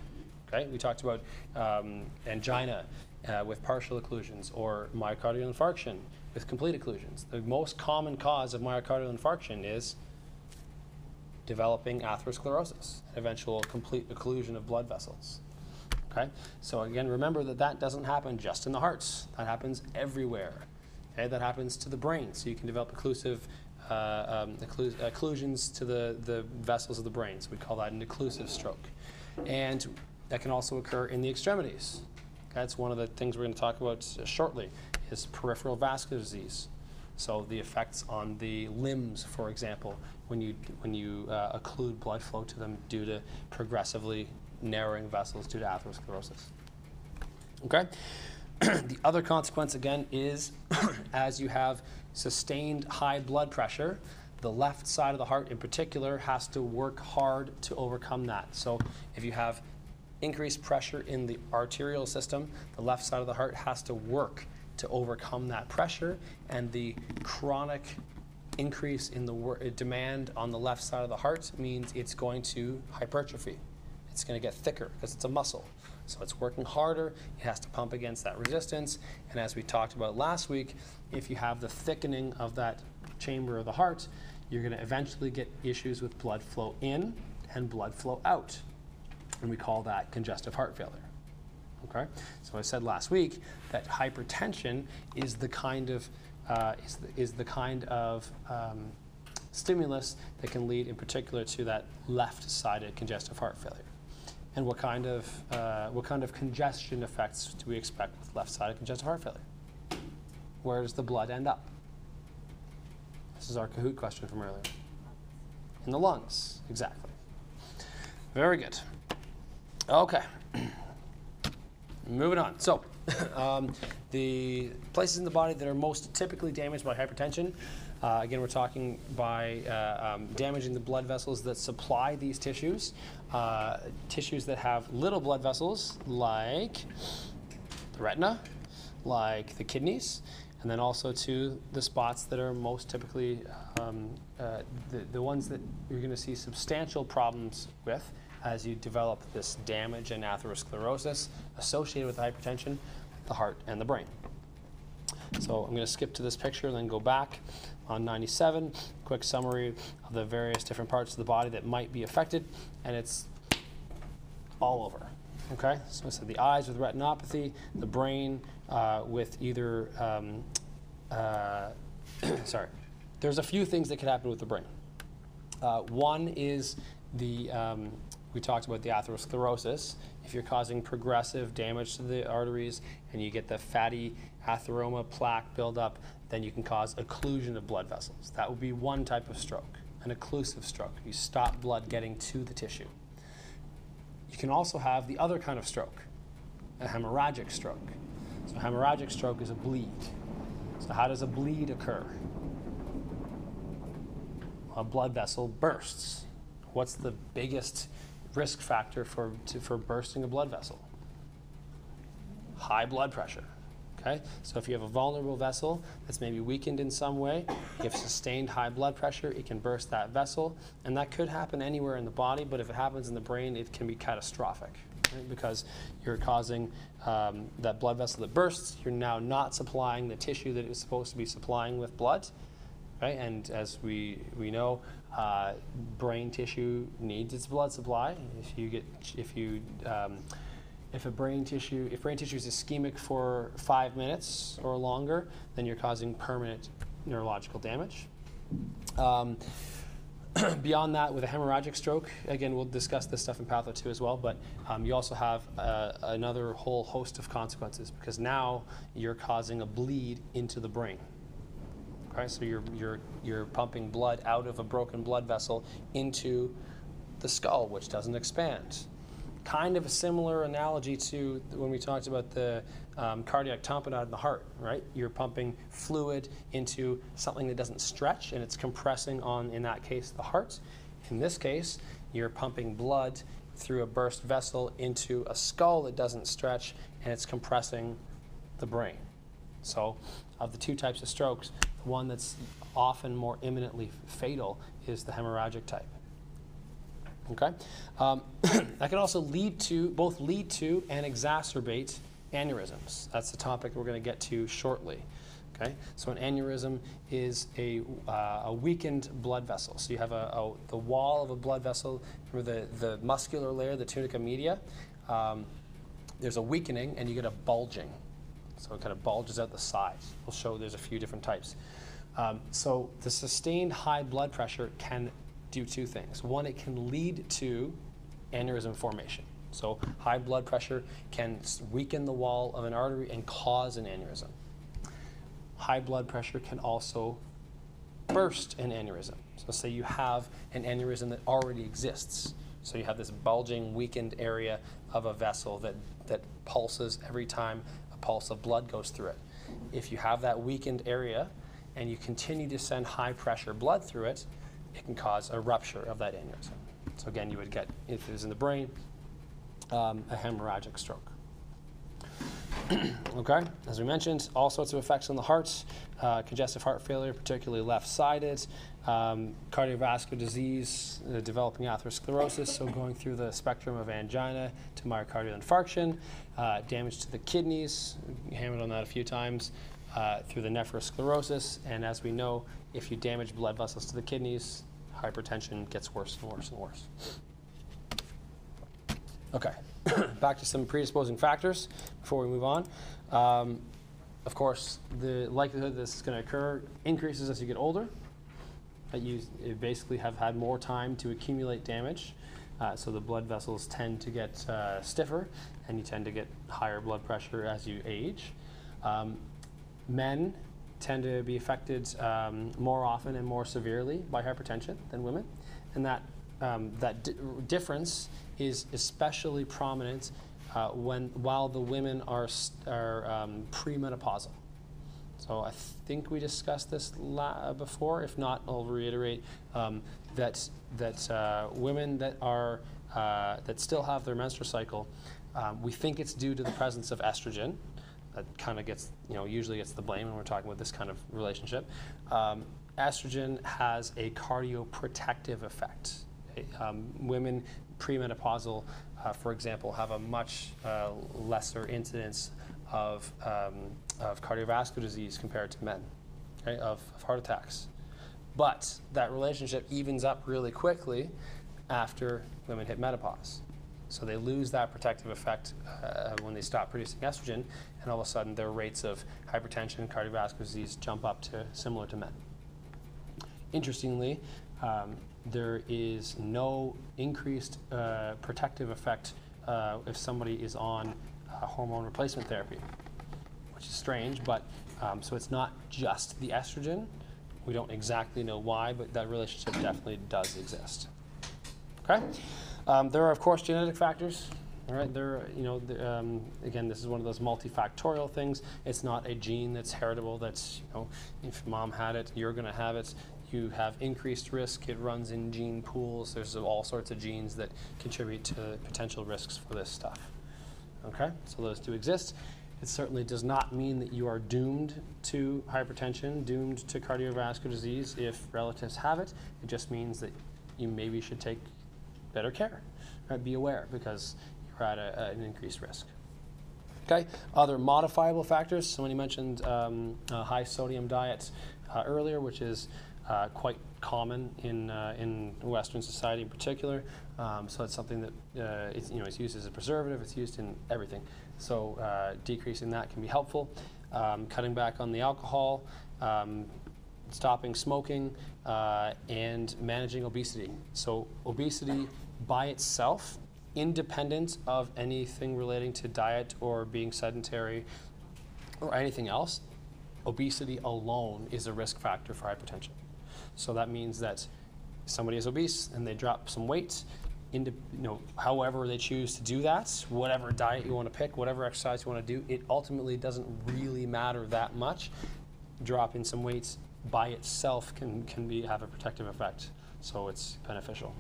okay? We talked about um, angina uh, with partial occlusions or myocardial infarction with complete occlusions. The most common cause of myocardial infarction is developing atherosclerosis, eventual complete occlusion of blood vessels. Okay? So again, remember that that doesn't happen just in the hearts. That happens everywhere. Okay? That happens to the brain. So you can develop occlusive uh, um, occlu- occlusions to the, the vessels of the brain. So we call that an occlusive stroke. And that can also occur in the extremities. That's one of the things we're going to talk about uh, shortly is peripheral vascular disease. So the effects on the limbs, for example, when you when you uh, occlude blood flow to them due to progressively narrowing vessels due to atherosclerosis. Okay. the other consequence again is as you have sustained high blood pressure, the left side of the heart in particular has to work hard to overcome that. So if you have increased pressure in the arterial system, the left side of the heart has to work to overcome that pressure and the chronic increase in the uh, demand on the left side of the heart means it's going to hypertrophy. It's going to get thicker because it's a muscle. So it's working harder, it has to pump against that resistance. And as we talked about last week, if you have the thickening of that chamber of the heart, you're going to eventually get issues with blood flow in and blood flow out. And we call that congestive heart failure. Okay? So I said last week that hypertension is the kind of uh, is, the, is the kind of um, stimulus that can lead in particular to that left-sided congestive heart failure. And what kind of uh, what kind of congestion effects do we expect with left-sided congestive heart failure? Where does the blood end up? This is our Kahoot question from earlier. In the lungs, exactly. Very good. Okay. Moving on. So, um, the places in the body that are most typically damaged by hypertension. Uh, again, we're talking by uh, um, damaging the blood vessels that supply these tissues. Uh, tissues that have little blood vessels, like the retina, like the kidneys, and then also to the spots that are most typically um, uh, the, the ones that you're going to see substantial problems with as you develop this damage and atherosclerosis associated with hypertension, the heart and the brain. So I'm going to skip to this picture and then go back on 97. Quick summary of the various different parts of the body that might be affected, and it's all over. Okay, so I said the eyes with retinopathy, the brain uh, with either, um, uh, sorry, there's a few things that could happen with the brain. Uh, one is the, um, we talked about the atherosclerosis. If you're causing progressive damage to the arteries and you get the fatty atheroma plaque buildup, then you can cause occlusion of blood vessels. That would be one type of stroke, an occlusive stroke. You stop blood getting to the tissue. You can also have the other kind of stroke, a hemorrhagic stroke. So, hemorrhagic stroke is a bleed. So, how does a bleed occur? A blood vessel bursts. What's the biggest risk factor for, to, for bursting a blood vessel? High blood pressure. Okay? So if you have a vulnerable vessel that's maybe weakened in some way, you have sustained high blood pressure, it can burst that vessel. And that could happen anywhere in the body, but if it happens in the brain, it can be catastrophic. Right? Because you're causing um, that blood vessel that bursts, you're now not supplying the tissue that it's supposed to be supplying with blood. Right? And as we, we know, uh, brain tissue needs its blood supply. If you get, if you, um, if a brain tissue, if brain tissue is ischemic for five minutes or longer, then you're causing permanent neurological damage. Um, beyond that, with a hemorrhagic stroke, again, we'll discuss this stuff in Patho 2 as well, but um, you also have uh, another whole host of consequences because now you're causing a bleed into the brain. Okay, so you're, you're, you're pumping blood out of a broken blood vessel into the skull, which doesn't expand. Kind of a similar analogy to when we talked about the um, cardiac tamponade in the heart, right? You're pumping fluid into something that doesn't stretch and it's compressing on, in that case, the heart. In this case, you're pumping blood through a burst vessel into a skull that doesn't stretch and it's compressing the brain. So, of the two types of strokes, one that's often more imminently fatal is the hemorrhagic type. Okay, um, that can also lead to both lead to and exacerbate aneurysms. That's the topic we're going to get to shortly. Okay, so an aneurysm is a, uh, a weakened blood vessel. So you have a, a, the wall of a blood vessel, remember the, the muscular layer, the tunica media. Um, there's a weakening, and you get a bulging. So it kind of bulges out the sides. We'll show there's a few different types. Um, so the sustained high blood pressure can do two things. One, it can lead to aneurysm formation. So high blood pressure can weaken the wall of an artery and cause an aneurysm. high blood pressure can also burst an aneurysm. So, say you have an aneurysm that already exists. So, you have this bulging, weakened area of a vessel that, that pulses every time a pulse of blood goes through it. If you have that weakened area and you continue to send high pressure blood through it, it can cause a rupture of that aneurysm. So, again, you would get, if it was in the brain, um, a hemorrhagic stroke. okay, as we mentioned, all sorts of effects on the heart, uh, congestive heart failure, particularly left sided, um, cardiovascular disease, uh, developing atherosclerosis, so going through the spectrum of angina to myocardial infarction, uh, damage to the kidneys, hammered on that a few times, uh, through the nephrosclerosis, and as we know, if you damage blood vessels to the kidneys, hypertension gets worse and worse and worse. Okay, back to some predisposing factors before we move on. Um, of course, the likelihood this is going to occur increases as you get older. You basically have had more time to accumulate damage, uh, so the blood vessels tend to get uh, stiffer, and you tend to get higher blood pressure as you age. Um, men tend to be affected um, more often and more severely by hypertension than women, and that um, that di- difference is especially prominent uh, when while the women are are um, premenopausal. So I think we discussed this before. If not, I'll reiterate um, that that uh, women that are uh, that still have their menstrual cycle, um, we think it's due to the presence of estrogen. That kind of gets you know usually gets the blame when we're talking about this kind of relationship. Um, estrogen has a cardioprotective effect. Um, women premenopausal, uh, for example, have a much uh, lesser incidence of, um, of cardiovascular disease compared to men, okay, of, of heart attacks. But that relationship evens up really quickly after women hit menopause. So they lose that protective effect uh, when they stop producing estrogen, and all of a sudden their rates of hypertension, and cardiovascular disease jump up to similar to men. Interestingly, um, there is no increased uh, protective effect uh, if somebody is on uh, hormone replacement therapy, which is strange, but um, so it's not just the estrogen. We don't exactly know why, but that relationship definitely does exist. Okay? Um, there are, of course, genetic factors. All right, there, you know, the, um, again, this is one of those multifactorial things. It's not a gene that's heritable. That's, you know, if mom had it, you're going to have it. You have increased risk. It runs in gene pools. There's all sorts of genes that contribute to potential risks for this stuff. Okay, so those do exist. It certainly does not mean that you are doomed to hypertension, doomed to cardiovascular disease if relatives have it. It just means that you maybe should take better care. Right? Be aware because you're at a, an increased risk. Okay, other modifiable factors. Somebody mentioned um, a high sodium diets uh, earlier, which is uh, quite common in, uh, in Western society in particular. Um, so it's something that uh, it's, you know, it's used as a preservative, it's used in everything. So uh, decreasing that can be helpful. Um, cutting back on the alcohol, um, stopping smoking, uh, and managing obesity. So obesity by itself, independent of anything relating to diet or being sedentary or anything else, obesity alone is a risk factor for hypertension. So that means that somebody is obese and they drop some weight, into, you know, however they choose to do that, whatever diet you want to pick, whatever exercise you want to do, it ultimately doesn't really matter that much. Dropping some weights by itself can, can be, have a protective effect, so it's beneficial.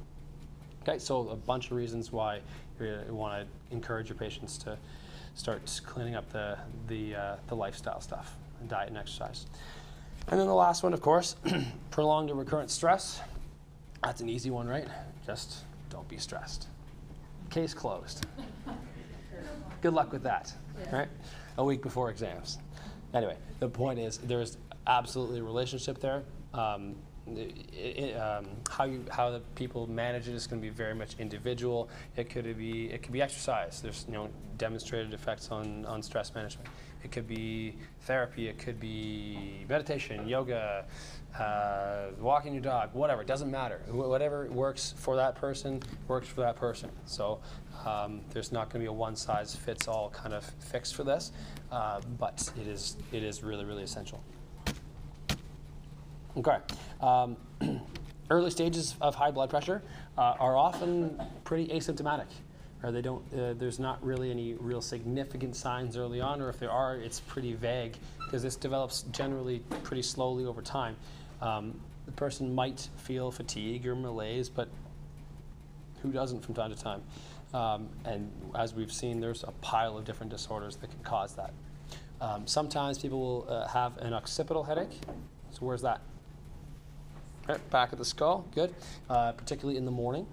Okay, so a bunch of reasons why you want to encourage your patients to start cleaning up the, the, uh, the lifestyle stuff, diet and exercise. And then the last one, of course, prolonged or recurrent stress. That's an easy one, right? Just don't be stressed. Case closed. Good luck with that, right? A week before exams. Anyway, the point is there's absolutely a relationship there. Um, um, how you how the people manage it is going to be very much individual. It could be it could be exercise. There's you know demonstrated effects on on stress management. It could be therapy. It could be meditation, yoga, uh, walking your dog, whatever. It doesn't matter. Wh- whatever works for that person works for that person. So um, there's not going to be a one size fits all kind of fix for this, uh, but it is it is really really essential. Okay. Um, early stages of high blood pressure uh, are often pretty asymptomatic. Or they don't. Uh, there's not really any real significant signs early on, or if there are, it's pretty vague because this develops generally pretty slowly over time. Um, the person might feel fatigue or malaise, but who doesn't from time to time? Um, and as we've seen, there's a pile of different disorders that can cause that. Um, sometimes people will uh, have an occipital headache. So where's that? Right, back of the skull. Good. Uh, particularly in the morning.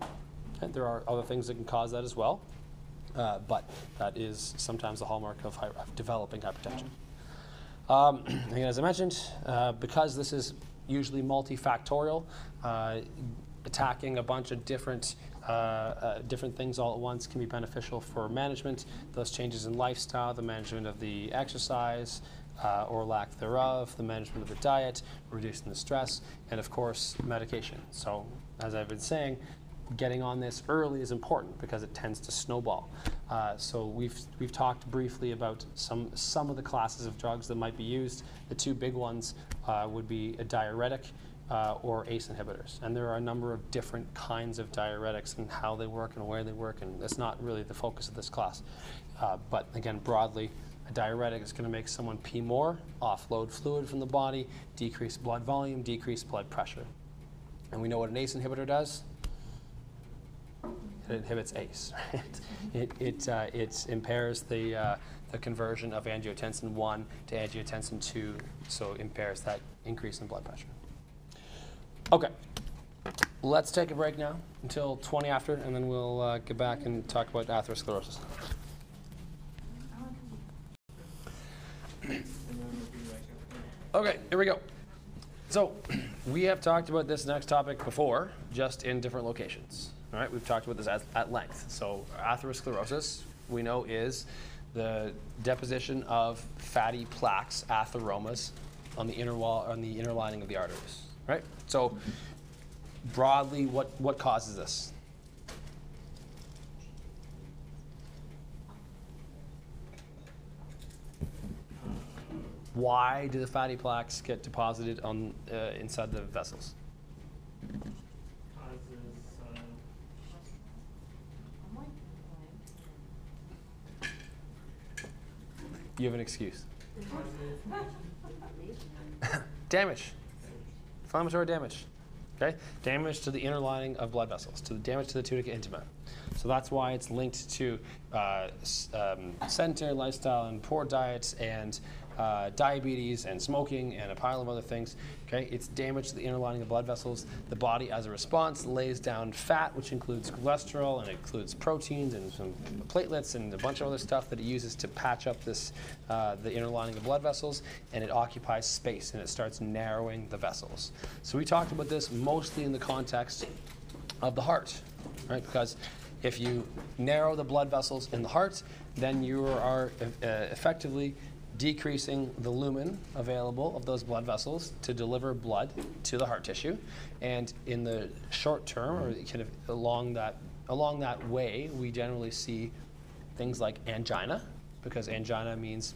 Okay, there are other things that can cause that as well, uh, but that is sometimes the hallmark of, of developing hypertension. Um, again, as I mentioned, uh, because this is usually multifactorial, uh, attacking a bunch of different uh, uh, different things all at once can be beneficial for management. Those changes in lifestyle, the management of the exercise uh, or lack thereof, the management of the diet, reducing the stress, and of course medication. So, as I've been saying, getting on this early is important because it tends to snowball. Uh, so we've we've talked briefly about some some of the classes of drugs that might be used. The two big ones uh, would be a diuretic uh, or ACE inhibitors, and there are a number of different kinds of diuretics and how they work and where they work, and that's not really the focus of this class. Uh, but again, broadly. A diuretic is going to make someone pee more, offload fluid from the body, decrease blood volume, decrease blood pressure. And we know what an ACE inhibitor does it inhibits ACE. Right? It, it, uh, it impairs the, uh, the conversion of angiotensin 1 to angiotensin 2, so impairs that increase in blood pressure. Okay, let's take a break now until 20 after, and then we'll uh, get back and talk about atherosclerosis. Okay, here we go. So, we have talked about this next topic before, just in different locations. All right, we've talked about this at, at length. So, atherosclerosis, we know, is the deposition of fatty plaques, atheromas, on the inner wall, on the inner lining of the arteries. Right. So, broadly, what what causes this? Why do the fatty plaques get deposited on uh, inside the vessels? uh, You have an excuse. Damage. Inflammatory damage. Okay? Damage to the inner lining of blood vessels, to the damage to the tunica intima. So that's why it's linked to uh, um, sedentary lifestyle and poor diets and uh, diabetes and smoking and a pile of other things. Okay? It's damage to the inner lining of blood vessels. The body, as a response, lays down fat, which includes cholesterol and includes proteins and some platelets and a bunch of other stuff that it uses to patch up this uh, the inner lining of blood vessels, and it occupies space and it starts narrowing the vessels. So we talked about this mostly in the context of the heart, right? Because if you narrow the blood vessels in the heart, then you are uh, effectively decreasing the lumen available of those blood vessels to deliver blood to the heart tissue. And in the short term, or kind of along that along that way, we generally see things like angina, because angina means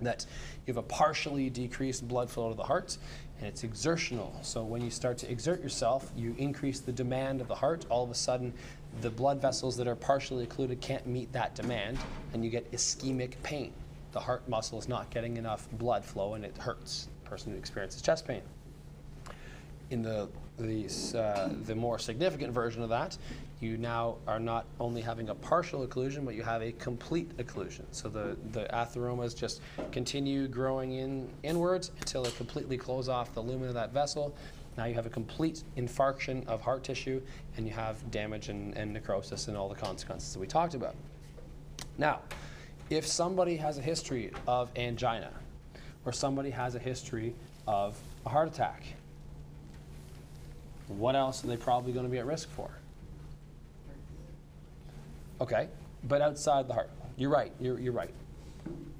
that you have a partially decreased blood flow to the heart and it's exertional. So when you start to exert yourself, you increase the demand of the heart. All of a sudden, the blood vessels that are partially occluded can't meet that demand and you get ischemic pain. The heart muscle is not getting enough blood flow and it hurts. The person who experiences chest pain in the the, uh, the more significant version of that, you now are not only having a partial occlusion, but you have a complete occlusion. So the, the atheromas just continue growing in inwards until they completely close off the lumen of that vessel. Now you have a complete infarction of heart tissue, and you have damage and, and necrosis and all the consequences that we talked about. Now, if somebody has a history of angina, or somebody has a history of a heart attack, what else are they probably going to be at risk for? Okay, but outside the heart, you're right. You're, you're right.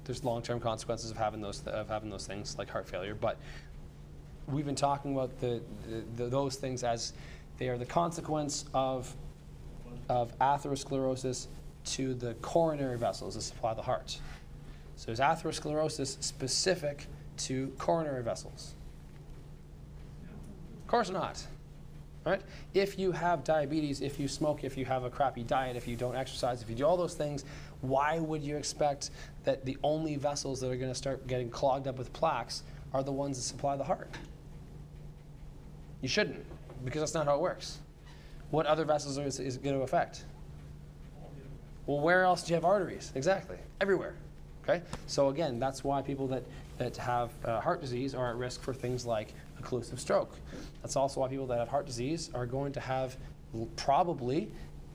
There's long-term consequences of having those of having those things like heart failure, but we've been talking about the, the, the those things as they are the consequence of of atherosclerosis to the coronary vessels that supply the heart. So is atherosclerosis specific to coronary vessels? Of course not. Right? If you have diabetes, if you smoke, if you have a crappy diet, if you don't exercise, if you do all those things, why would you expect that the only vessels that are going to start getting clogged up with plaques are the ones that supply the heart? You shouldn't, because that's not how it works. What other vessels is, is going to affect? Well, where else do you have arteries? Exactly, everywhere. Okay, so again, that's why people that that have uh, heart disease are at risk for things like occlusive stroke. That's also why people that have heart disease are going to have probably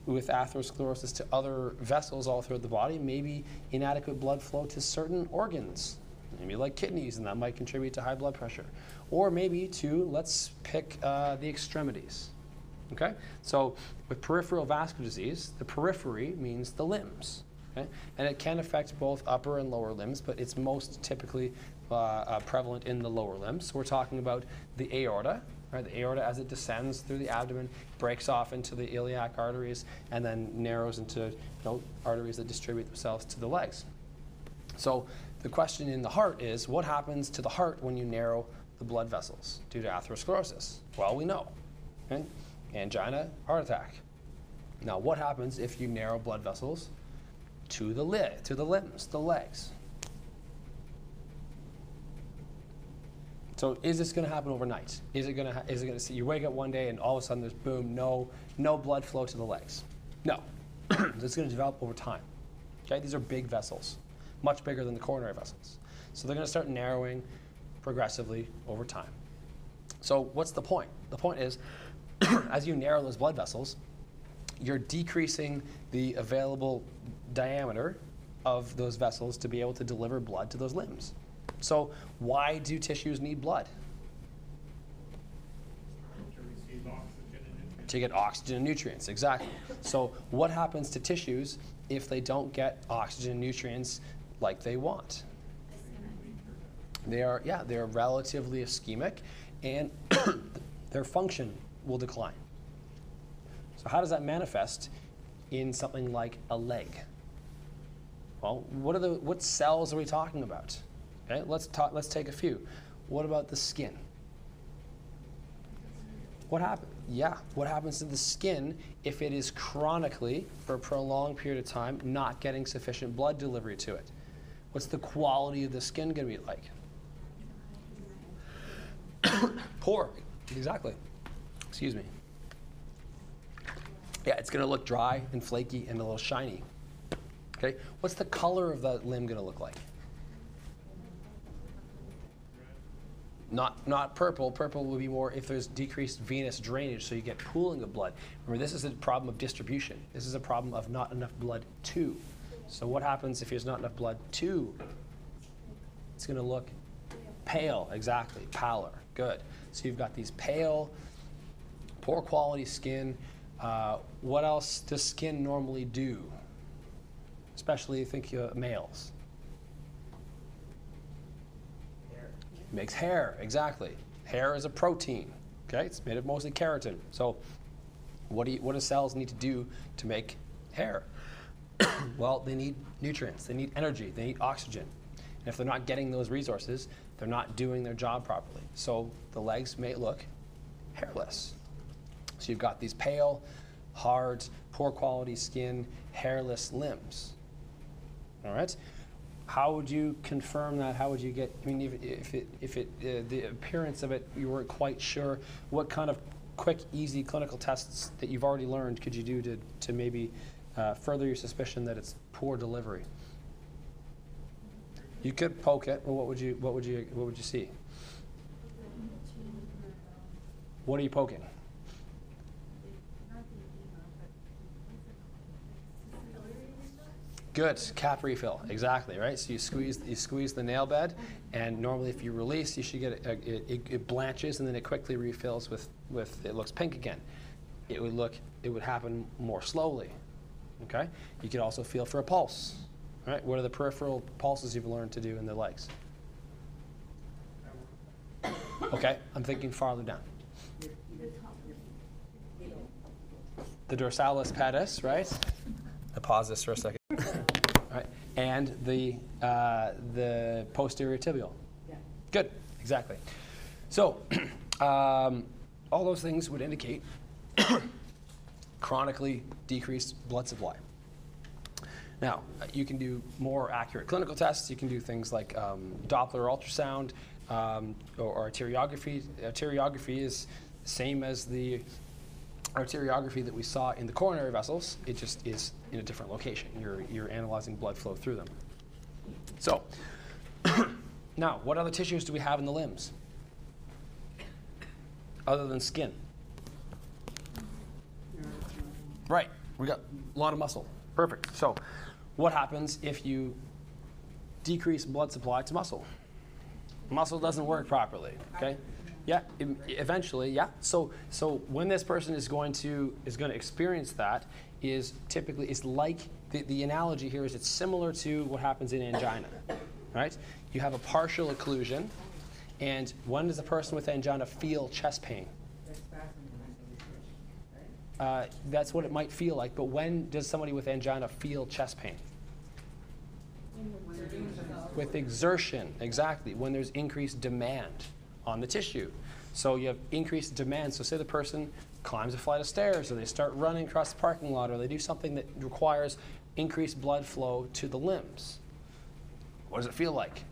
with atherosclerosis to other vessels all throughout the body, maybe inadequate blood flow to certain organs, maybe like kidneys, and that might contribute to high blood pressure. Or maybe to, let's pick uh, the extremities. Okay? So with peripheral vascular disease, the periphery means the limbs. Okay? And it can affect both upper and lower limbs, but it's most typically uh, uh, prevalent in the lower limbs. So we're talking about the aorta, right? The aorta, as it descends through the abdomen, breaks off into the iliac arteries, and then narrows into you know, arteries that distribute themselves to the legs. So the question in the heart is, what happens to the heart when you narrow the blood vessels due to atherosclerosis? Well, we know. Okay? Angina, heart attack. Now, what happens if you narrow blood vessels to the lid, to the limbs, the legs? So is this going to happen overnight? Is it going to? Is it going to? See, you wake up one day and all of a sudden there's boom, no, no blood flow to the legs. No, it's going to develop over time. Okay, these are big vessels, much bigger than the coronary vessels. So they're going to start narrowing progressively over time. So what's the point? The point is, as you narrow those blood vessels, you're decreasing the available diameter of those vessels to be able to deliver blood to those limbs. So why do tissues need blood? To get oxygen and nutrients, exactly. So what happens to tissues if they don't get oxygen and nutrients like they want? They are, yeah, they're relatively ischemic and their function will decline. So how does that manifest in something like a leg? Well, what are the what cells are we talking about? Okay, let's talk, let's take a few. What about the skin? What happens? Yeah, what happens to the skin if it is chronically, for a prolonged period of time, not getting sufficient blood delivery to it? What's the quality of the skin going to be like? Poor, exactly. Excuse me. Yeah, it's going to look dry and flaky and a little shiny. Okay, what's the color of that limb going to look like? Not, not purple. Purple would be more if there's decreased venous drainage, so you get pooling of blood. Remember, this is a problem of distribution. This is a problem of not enough blood to. So what happens if there's not enough blood to? It's going to look pale, exactly, pallor. Good. So you've got these pale, poor quality skin. Uh, what else does skin normally do? Especially think uh, males. Makes hair, exactly. Hair is a protein. Okay, it's made of mostly keratin. So, what do you, what do cells need to do to make hair? well, they need nutrients. They need energy. They need oxygen. And if they're not getting those resources, they're not doing their job properly. So the legs may look hairless. So you've got these pale, hard, poor quality skin, hairless limbs. All right. How would you confirm that? How would you get? I mean, if, if it, if it, uh, the appearance of it, you weren't quite sure. What kind of quick, easy clinical tests that you've already learned could you do to, to maybe uh, further your suspicion that it's poor delivery? You could poke it. Well, what would you, what would you, what would you see? What are you poking? Good, cap refill, exactly, right? So you squeeze, you squeeze the nail bed, and normally if you release, you should get, it, it, it- it blanches and then it quickly refills with, with, it looks pink again. It would look, it would happen more slowly, okay? You could also feel for a pulse, right? What are the peripheral pulses you've learned to do in the legs? Okay, I'm thinking farther down. The dorsalis pedis, right? I pause this for a second. And the uh, the posterior tibial. Good, exactly. So, um, all those things would indicate chronically decreased blood supply. Now, you can do more accurate clinical tests. You can do things like um, Doppler ultrasound um, or, or arteriography. Arteriography is same as the arteriography that we saw in the coronary vessels. It just is in a different location. You're, you're analyzing blood flow through them. So, now, what other tissues do we have in the limbs? Other than skin? Right, we got a lot of muscle. Perfect. So, what happens if you decrease blood supply to muscle? Muscle doesn't work properly. Okay. Yeah. Eventually, yeah. So, so when this person is going to is going to experience that is typically it's like the, the analogy here is it's similar to what happens in angina, right? You have a partial occlusion, and when does a person with angina feel chest pain? Uh, that's what it might feel like, but when does somebody with angina feel chest pain? With exertion, exactly, when there's increased demand on the tissue. So you have increased demand. So, say the person climbs a flight of stairs, or they start running across the parking lot, or they do something that requires increased blood flow to the limbs. What does it feel like?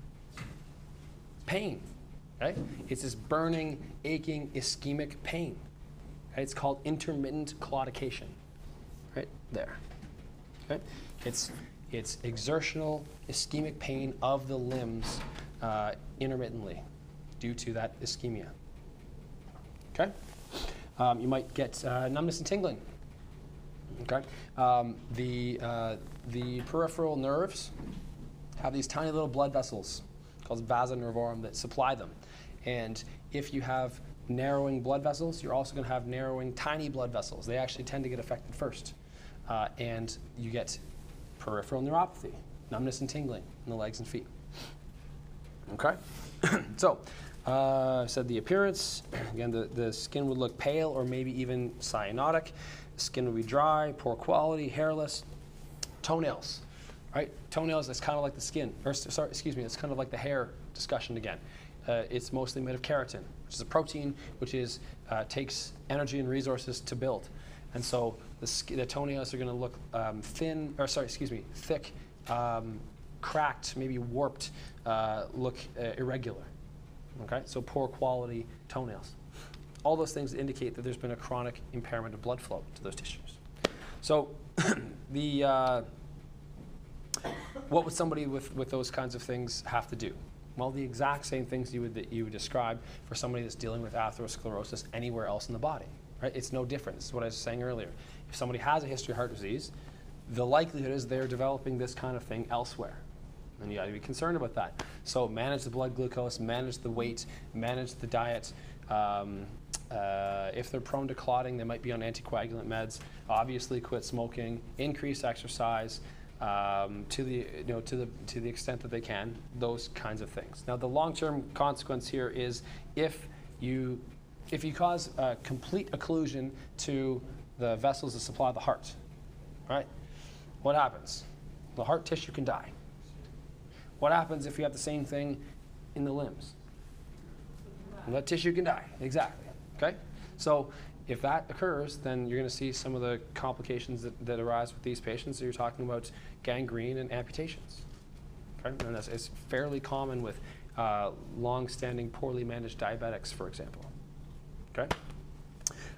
Pain, right? It's this burning, aching, ischemic pain. Right? It's called intermittent claudication, right there. Okay? It's, it's exertional ischemic pain of the limbs uh, intermittently due to that ischemia. Okay? Um, you might get uh, numbness and tingling. Okay? Um, the, uh, the peripheral nerves have these tiny little blood vessels called vasa nervorum that supply them. And if you have narrowing blood vessels, you're also going to have narrowing tiny blood vessels. They actually tend to get affected first. Uh, and you get peripheral neuropathy, numbness and tingling in the legs and feet. Okay? so, uh, I said the appearance. Again, the, the skin would look pale or maybe even cyanotic. Skin would be dry, poor quality, hairless. Toenails, right? Toenails, that's kind of like the skin. Or, sorry, excuse me, it's kind of like the hair discussion again. Uh, it's mostly made of keratin, which is a protein which is, uh, takes energy and resources to build. And so the, the toenails are going to look um, thin, or sorry, excuse me, thick, um, cracked, maybe warped, uh, look uh, irregular. Okay, so poor quality toenails. All those things indicate that there's been a chronic impairment of blood flow to those tissues. So the uh, what would somebody with, with those kinds of things have to do? Well, the exact same things you would that you would describe for somebody that's dealing with atherosclerosis anywhere else in the body. Right? It's no different. This is what I was saying earlier. If somebody has a history of heart disease, the likelihood is they're developing this kind of thing elsewhere. And you got to be concerned about that. So manage the blood glucose, manage the weight, manage the diet. Um, uh, if they're prone to clotting, they might be on anticoagulant meds. Obviously, quit smoking, increase exercise um, to the you know to the to the extent that they can. Those kinds of things. Now, the long-term consequence here is if you if you cause complete occlusion to the vessels that supply the heart, right? What happens? The heart tissue can die. What happens if you have the same thing in the limbs? That tissue can die. Exactly. Okay? So if that occurs, then you're going to see some of the complications that, that arise with these patients. So you're talking about gangrene and amputations. Okay? And that's it's fairly common with uh, long-standing, poorly managed diabetics, for example. Okay?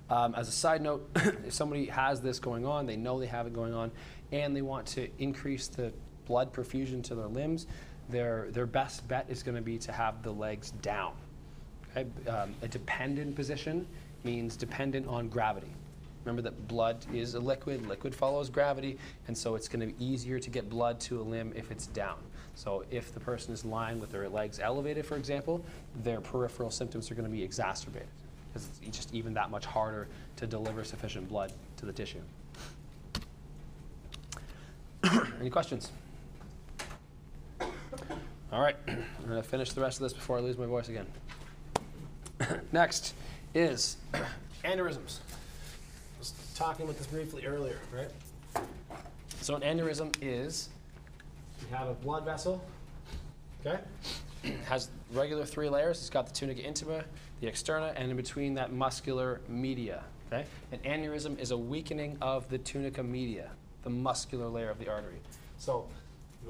Um, as a side note, if somebody has this going on, they know they have it going on, and they want to increase the blood perfusion to their limbs, their, their best bet is going to be to have the legs down. Okay? Um, a dependent position means dependent on gravity. Remember that blood is a liquid, liquid follows gravity, and so it's going to be easier to get blood to a limb if it's down. So if the person is lying with their legs elevated, for example, their peripheral symptoms are going to be exacerbated because it's just even that much harder to deliver sufficient blood to the tissue. Any questions? All right, I'm going to finish the rest of this before I lose my voice again. Next is aneurysms. I was talking about this briefly earlier, right? So an aneurysm is you have a blood vessel, okay? has regular three layers. It's got the tunica intima, the externa, and in between that muscular media. Okay? An aneurysm is a weakening of the tunica media, the muscular layer of the artery. So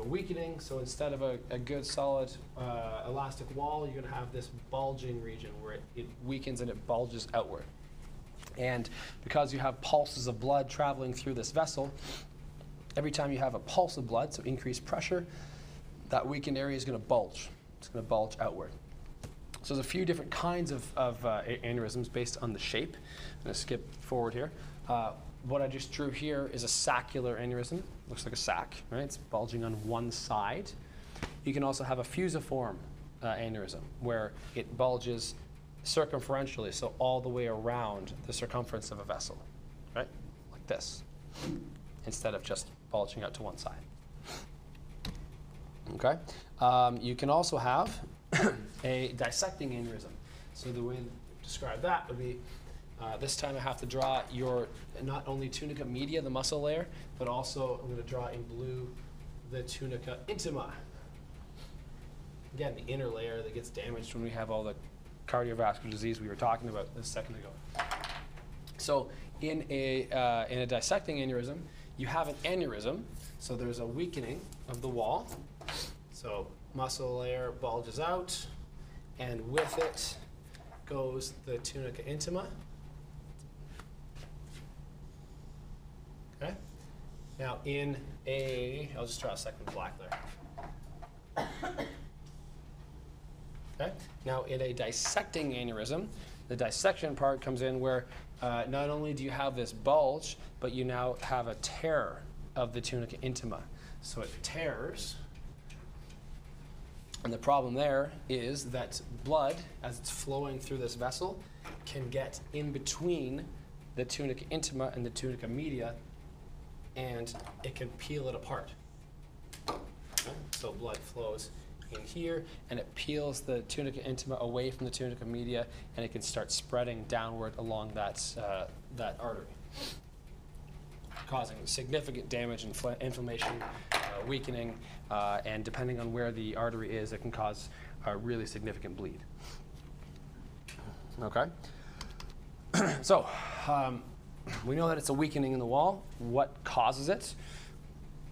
weakening, so instead of a, a good solid uh, elastic wall, you're going to have this bulging region where it, it weakens and it bulges outward. And because you have pulses of blood traveling through this vessel, every time you have a pulse of blood, so increased pressure, that weakened area is going to bulge. It's going to bulge outward. So there's a few different kinds of, of uh, aneurysms based on the shape. I'm going to skip forward here. Uh, what I just drew here is a saccular aneurysm. Looks like a sac, right? It's bulging on one side. You can also have a fusiform uh, aneurysm where it bulges circumferentially, so all the way around the circumference of a vessel, right? Like this, instead of just bulging out to one side. Okay? Um, you can also have a dissecting aneurysm. So the way to describe that would be uh, this time I have to draw your not only tunica media, the muscle layer, but also I'm going to draw in blue the tunica intima. Again, the inner layer that gets damaged when we have all the cardiovascular disease we were talking about a second ago. So in a, uh, in a dissecting aneurysm, you have an aneurysm, so there's a weakening of the wall. So muscle layer bulges out, and with it goes the tunica intima. Okay? Now in a, I'll just draw a second black there. Okay? Now, in a dissecting aneurysm, the dissection part comes in where uh, not only do you have this bulge, but you now have a tear of the tunica intima. So it tears. And the problem there is that blood, as it's flowing through this vessel, can get in between the tunica intima and the tunica media, and it can peel it apart. So blood flows in here, and it peels the tunica intima away from the tunica media, and it can start spreading downward along that, uh, that artery, causing significant damage, infl- inflammation, uh, weakening, uh, and depending on where the artery is, it can cause a really significant bleed. Okay? so, um, we know that it's a weakening in the wall. What causes it?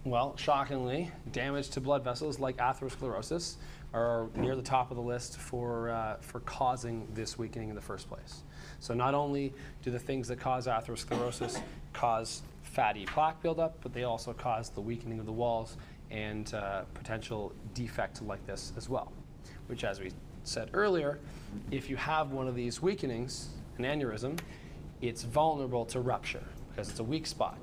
Well, shockingly, damage to blood vessels like atherosclerosis are near the top of the list for, uh, for causing this weakening in the first place. So, not only do the things that cause atherosclerosis cause fatty plaque buildup, but they also cause the weakening of the walls and uh, potential defect like this as well. Which, as we said earlier, if you have one of these weakenings, an aneurysm, it's vulnerable to rupture because it's a weak spot.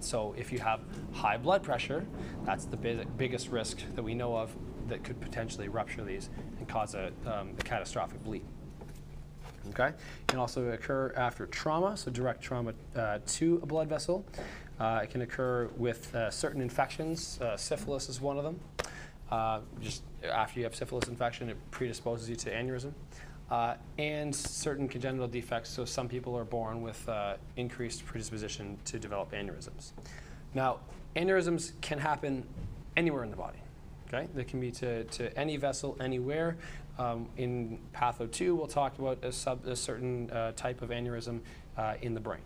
So, if you have high blood pressure, that's the big, biggest risk that we know of that could potentially rupture these and cause a, um, a catastrophic bleed. Okay, it can also occur after trauma, so direct trauma uh, to a blood vessel. Uh, it can occur with uh, certain infections. Uh, syphilis is one of them. Uh, just after you have syphilis infection, it predisposes you to aneurysm. Uh, and certain congenital defects, so some people are born with uh, increased predisposition to develop aneurysms. Now, aneurysms can happen anywhere in the body. Okay, they can be to, to any vessel, anywhere. Um, in Patho 2, we'll talk about a, sub, a certain uh, type of aneurysm uh, in the brain.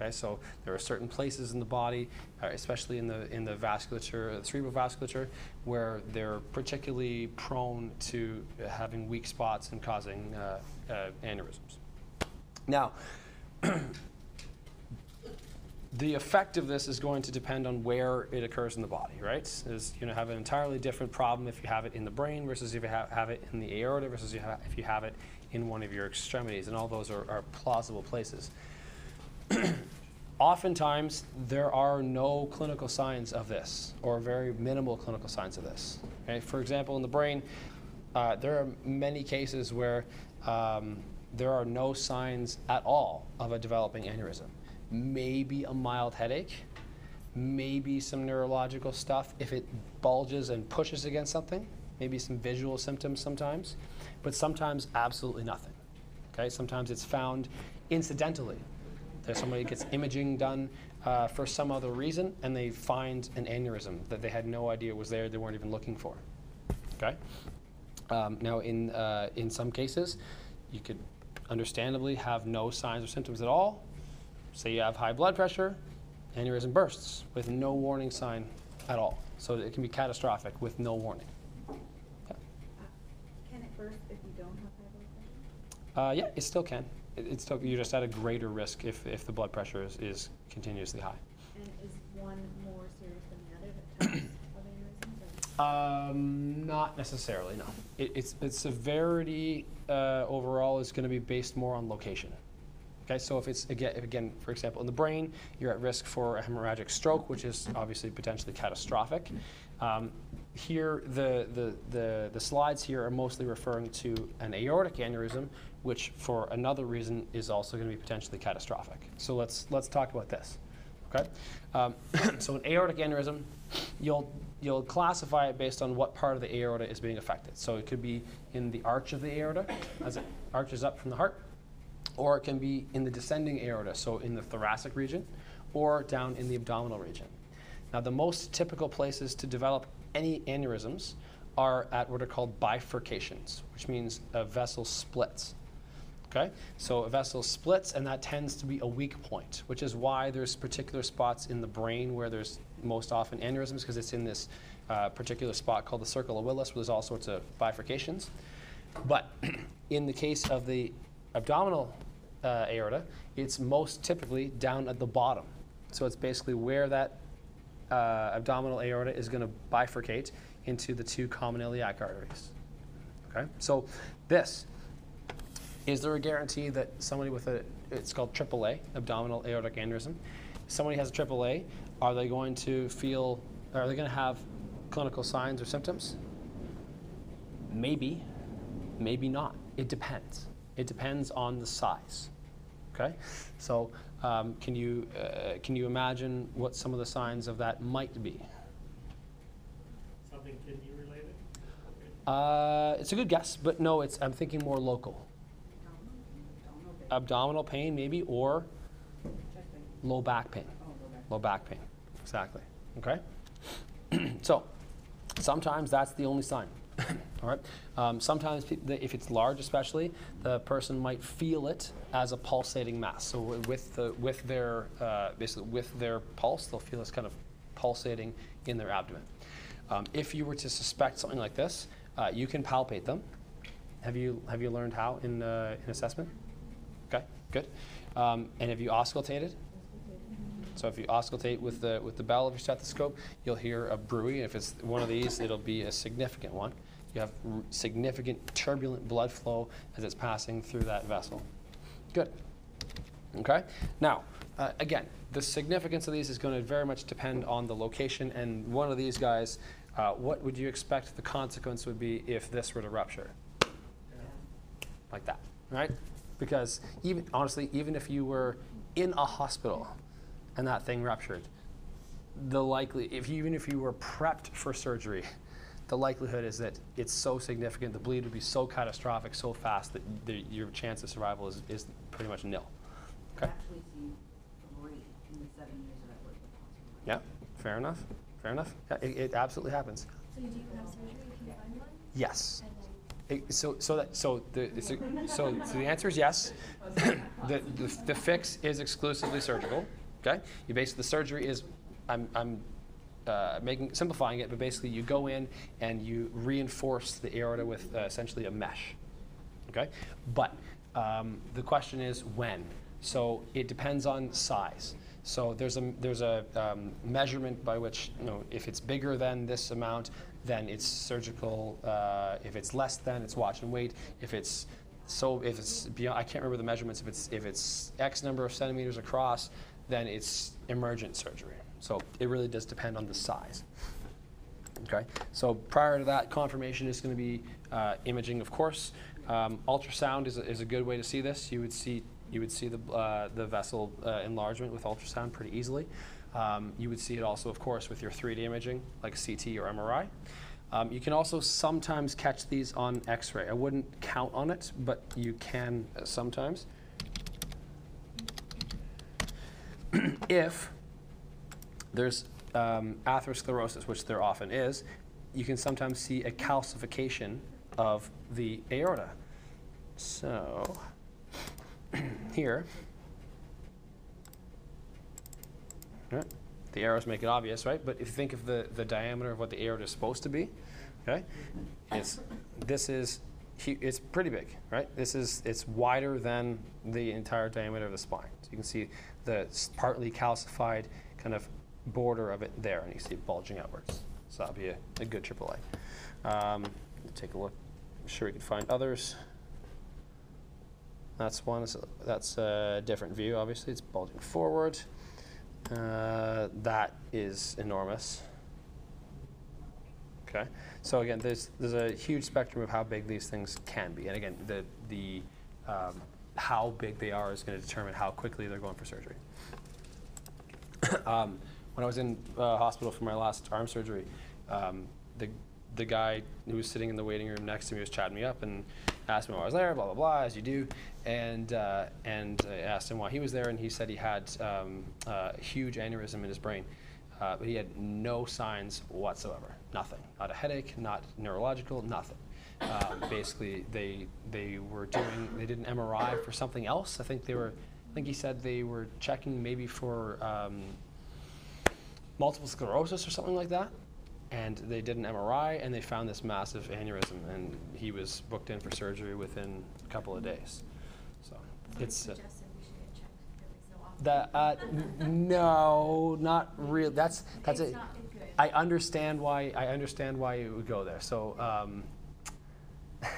Okay, so there are certain places in the body, uh, especially in the in the vasculature, the cerebral vasculature, where they're particularly prone to having weak spots and causing uh, uh, aneurysms. Now, the effect of this is going to depend on where it occurs in the body, right? Is you know have an entirely different problem if you have it in the brain versus if you ha- have it in the aorta versus you if you have it in one of your extremities, and all those are, are plausible places. Oftentimes, there are no clinical signs of this, or very minimal clinical signs of this. Okay? For example, in the brain, uh, there are many cases where um, there are no signs at all of a developing aneurysm. Maybe a mild headache, maybe some neurological stuff if it bulges and pushes against something, maybe some visual symptoms sometimes, but sometimes absolutely nothing. Okay, sometimes it's found incidentally. There's somebody gets imaging done uh, for some other reason, and they find an aneurysm that they had no idea was there. They weren't even looking for. Okay. Um, now, in, uh, in some cases, you could understandably have no signs or symptoms at all. Say you have high blood pressure, aneurysm bursts with no warning sign at all. So it can be catastrophic with no warning. Uh, Can it burst if you don't have high blood pressure? Uh, yeah, it still can. It, it's still, you're just at a greater risk if, if the blood pressure is, is continuously high. And is one more serious than the other, the types aneurysms? or- Um, not necessarily, no. It, it's, its severity uh, overall is going to be based more on location. Okay, so if it's again, if again, for example, in the brain, you're at risk for a hemorrhagic stroke, which is obviously potentially catastrophic. Um, here, the, the, the, the slides here are mostly referring to an aortic aneurysm, which for another reason is also going to be potentially catastrophic. So let's, let's talk about this. Okay, um, so an aortic aneurysm, you'll you'll classify it based on what part of the aorta is being affected. So it could be in the arch of the aorta as it arches up from the heart, or it can be in the descending aorta, so in the thoracic region, or down in the abdominal region. Now, the most typical places to develop any aneurysms are at what are called bifurcations, which means a vessel splits. Okay, so a vessel splits, and that tends to be a weak point, which is why there's particular spots in the brain where there's most often aneurysms, because it's in this uh, particular spot called the circle of Willis, where there's all sorts of bifurcations. But in the case of the abdominal uh, aorta, it's most typically down at the bottom. So it's basically where that uh, abdominal aorta is going to bifurcate into the two common iliac arteries. Okay, so this is there a guarantee that somebody with a it's called AAA, abdominal aortic aneurysm, somebody has a AAA, are they going to feel are they going to have clinical signs or symptoms? Maybe, maybe not. It depends. It depends on the size. Okay, so um, can you uh, can you imagine what some of the signs of that might be? Something kidney related? Uh, it's a good guess, but no, it's I'm thinking more local. Abdominal pain, maybe, or low back pain. Low back pain, exactly. Okay. so sometimes that's the only sign. All right. Um, sometimes, if it's large, especially, the person might feel it as a pulsating mass. So wi- with the with their uh, basically with their pulse, they'll feel this kind of pulsating in their abdomen. Um, if you were to suspect something like this, uh, you can palpate them. Have you have you learned how in uh, in assessment? Good. Um, and have you auscultated? So if you auscultate with the with the bell of your stethoscope, you'll hear a bruit. If it's one of these, it'll be a significant one. You have r- significant turbulent blood flow as it's passing through that vessel. Good. Okay. Now, uh, again, the significance of these is going to very much depend on the location. And one of these guys, uh, what would you expect the consequence would be if this were to rupture? like that, right? Because even honestly, even if you were in a hospital and that thing ruptured, the likely if you, even if you were prepped for surgery, the likelihood is that it's so significant, the bleed would be so catastrophic, so fast that the, your chance of survival is, is pretty much nil. I've Okay. actually seen three in the seven years that I've worked with hospitals. Yeah. Fair enough. Fair enough. Yeah, it, it absolutely happens. So do you have surgery if you find one? Yes. So, so that, so the, so, so the answer is yes. the, the, the fix is exclusively surgical. Okay. You basically the surgery is, I'm, I'm uh, making simplifying it, but basically you go in and you reinforce the aorta with uh, essentially a mesh. Okay. But um, the question is when. So it depends on size. So there's a there's a um, measurement by which you know if it's bigger than this amount, then it's surgical. Uh, if it's less than, it's watch and wait. If it's so if it's beyond, I can't remember the measurements. If it's if it's X number of centimeters across, then it's emergent surgery. So it really does depend on the size. Okay, so prior to that, confirmation is going to be uh, imaging, of course. Um, ultrasound is a, is a good way to see this. You would see you would see the uh, the vessel uh, enlargement with ultrasound pretty easily. Um, you would see it also, of course, with your 3D imaging, like CT or MRI. Um, you can also sometimes catch these on X-ray. I wouldn't count on it, but you can sometimes. if there's um, atherosclerosis, which there often is, you can sometimes see a calcification of the aorta. So here, right, the arrows make it obvious, right? But if you think of the, the diameter of what the arrow is supposed to be, okay, it's this is it's pretty big, right? This is it's wider than the entire diameter of the spine. So you can see the partly calcified kind of border of it there, and you see it bulging outwards. So that'll be a, a good AAA. Um, take a look. I'm sure we can find others. That's one. That's a different view. Obviously, it's bulging forward. Uh, that is enormous. Okay. So again, there's there's a huge spectrum of how big these things can be, and again, the the um, how big they are is going to determine how quickly they're going for surgery. um, when I was in uh, hospital for my last arm surgery, um, the the guy who was sitting in the waiting room next to me was chatting me up and asked me why I was there, blah blah blah, as you do, and uh, and I asked him why he was there, and he said he had um, a huge aneurysm in his brain, uh, but he had no signs whatsoever, nothing, not a headache, not neurological, nothing. Um, basically, they they were doing they did an MRI for something else. I think they were, I think he said they were checking maybe for um, multiple sclerosis or something like that. And they did an MRI and they found this massive aneurysm, and he was booked in for surgery within a couple of days. So it's uh, Suggested we should get checked every so often. that uh, no, not real. That's that's It's a. not good. I understand why. I understand why you would go there. So um,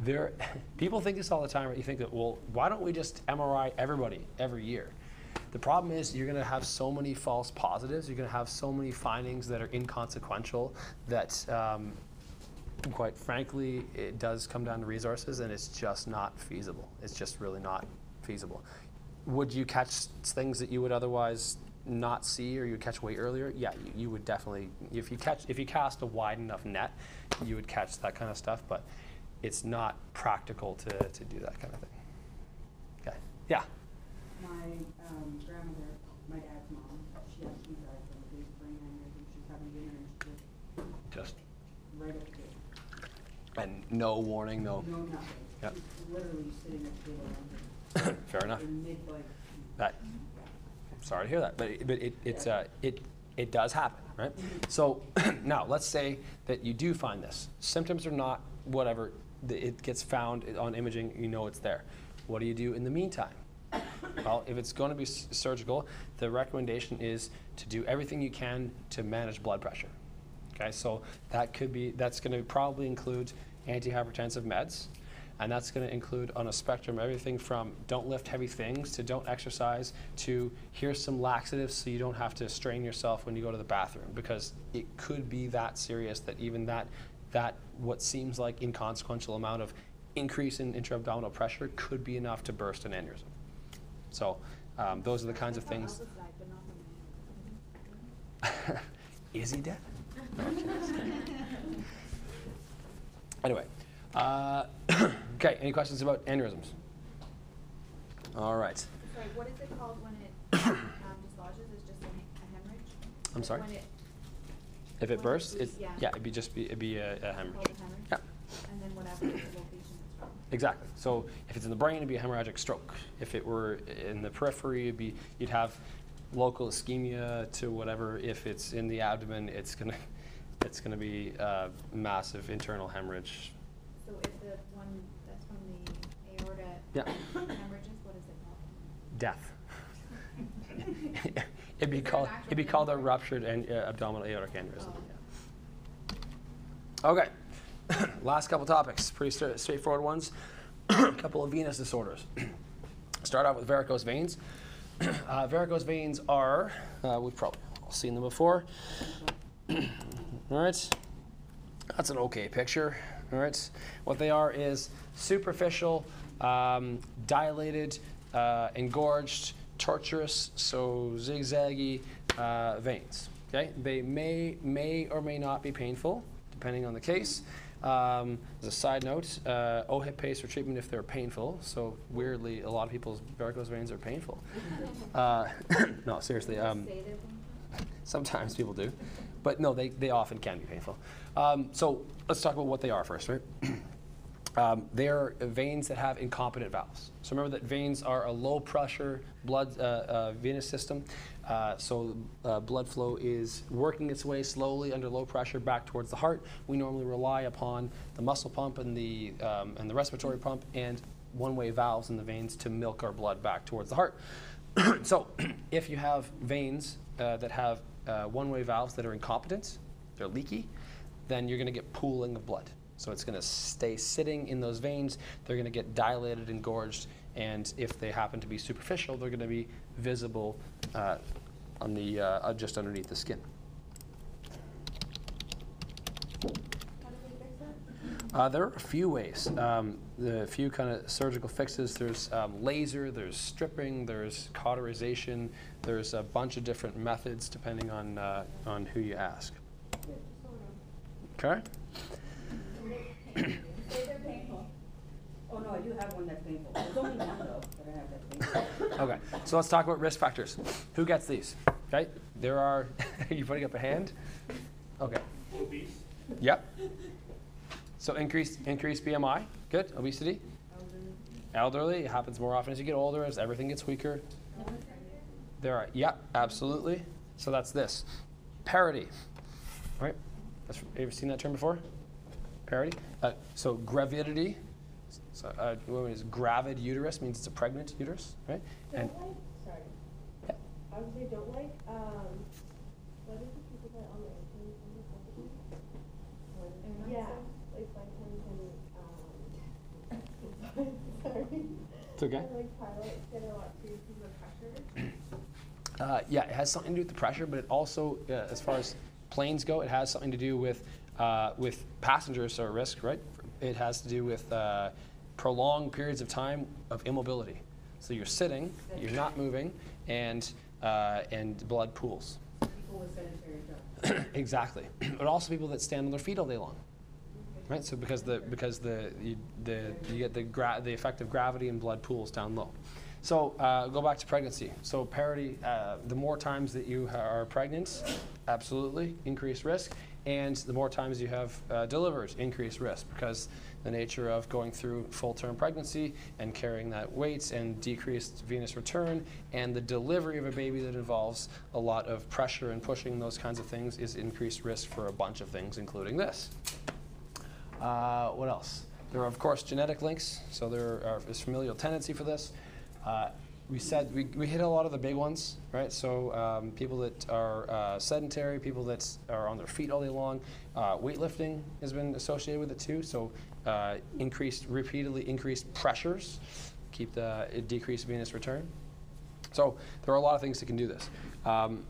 there, people think this all the time. Right? You think that well, why don't we just MRI everybody every year? The problem is you're going to have so many false positives. You're going to have so many findings that are inconsequential that, um, quite frankly, it does come down to resources, and it's just not feasible. It's just really not feasible. Would you catch things that you would otherwise not see, or you would catch way earlier? Yeah, you, you would definitely. If you catch, if you cast a wide enough net, you would catch that kind of stuff. But it's not practical to, to do that kind of thing. Okay. Yeah. My um, grandmother, my dad's mom, she had two died from a big brain aneurysm. She's having dinner and she just Just right at the table. and no warning, no. No nothing. Yep. She's literally sitting at the table Fair enough. in. That. Sorry to hear that, but it, but it, it's uh, it it does happen, right? So now let's say that you do find this. Symptoms are not whatever. It gets found on imaging. You know it's there. What do you do in the meantime? Well, if it's going to be surgical, the recommendation is to do everything you can to manage blood pressure. Okay, so that could be that's going to probably include antihypertensive meds, and that's going to include on a spectrum everything from don't lift heavy things to don't exercise to here's some laxatives so you don't have to strain yourself when you go to the bathroom because it could be that serious that even that that what seems like inconsequential amount of increase in intra-abdominal pressure could be enough to burst an aneurysm. So um, those are the kinds of things. Elvis died, but not from aneurysm. Is he dead? No, anyway, uh, okay. Any questions about aneurysms? All right. Sorry, what is it called when it um, dislodges? It's just a a hemorrhage? I'm sorry. When it, If it bursts, it, yeah. yeah, it'd be just be it'd be a, a hemorrhage. a hemorrhage? Yeah, And then whatever the location it's from. Exactly. So if it's in the brain, it'd be a hemorrhagic stroke. If it were in the periphery, it'd be you'd have local ischemia to whatever. If it's in the abdomen, it's gonna it's gonna be a massive internal hemorrhage. So if the one that's from the aorta Yeah. hemorrhages, what is it called? Death. it'd be called it'd be called a ruptured uh, abdominal aortic aneurysm. Oh. yeah. Okay. Last couple topics, pretty stra- straightforward ones. a couple of venous disorders. Start out with varicose veins. Uh, varicose veins are uh, we've probably all seen them before. all right. That's an okay picture. All right. What they are is superficial, um, dilated, uh, engorged, tortuous, so zigzaggy uh, veins. Okay. They may may or may not be painful, depending on the case. Um, as a side note, uh, OHIP pays for treatment if they're painful. So weirdly, a lot of people's varicose veins are painful. Uh, no, seriously. Um, Say they're painful? Sometimes people do. but no, they, they often can be painful. Um, so let's talk about what they are first, right? Um, they're veins that have incompetent valves. So remember that veins are a low pressure blood uh, uh, venous system. Uh, so uh, blood flow is working its way slowly under low pressure back towards the heart. We normally rely upon the muscle pump and the um, and the respiratory pump and one-way valves in the veins to milk our blood back towards the heart. so if you have veins uh, that have uh, one-way valves that are incompetent, they're leaky, then you're going to get pooling of blood. So it's going to stay sitting in those veins. They're going to get dilated and gorged, and if they happen to be superficial, they're going to be visible uh, on the uh, uh, just underneath the skin. How do they fix that? Uh, there are a few ways. Um, the few kind of surgical fixes. There's um, laser. There's stripping. There's cauterization. There's a bunch of different methods depending on uh, on who you ask. Okay. Say they're painful. Oh, no, I do have one that's painful. There's only one though that I have that's painful. Okay. So let's talk about risk factors. Who gets these? Okay. There are. are you putting up a hand? Okay. Obese, Yep. So increased increased BMI. Good. Obesity. Elderly. It happens more often as you get older, as everything gets weaker. There are. Yep. Absolutely. So that's this. Parity. Right. That's, have you ever seen that term before? Parity. Uh, so gravidity. So uh, what is gravid uterus means it's a pregnant uterus, right? And Don't like, sorry. Yeah. I would say don't like, um, what is the people that on the airplane from the Yeah, like flight attendants and, um, sorry. It's okay. Like pilots get a lot too because of pressure. Uh, yeah, it has something to do with the pressure, but it also, uh, as far as planes go, it has something to do with uh, with passengers are at risk, right? It has to do with uh, prolonged periods of time of immobility. So you're sitting, you're not moving, and uh, and blood pools. People with exactly, but also people that stand on their feet all day long. Right, so because the because the you, the you get the gra- the effect of gravity and blood pools down low. So uh, go back to pregnancy. So parity, uh, the more times that you are pregnant, absolutely increased risk, and the more times you have uh, delivered, increased risk because the nature of going through full-term pregnancy and carrying that weight and decreased venous return and the delivery of a baby that involves a lot of pressure and pushing those kinds of things is increased risk for a bunch of things, including this. Uh, what else? There are, of course, genetic links. So there are, is familial tendency for this. Uh, we said we, we hit a lot of the big ones, right? So um, people that are uh, sedentary, people that are on their feet all day long. Uh, weightlifting has been associated with it too. So uh, increased, repeatedly increased pressures keep the decreased venous return. So there are a lot of things that can do this. Um,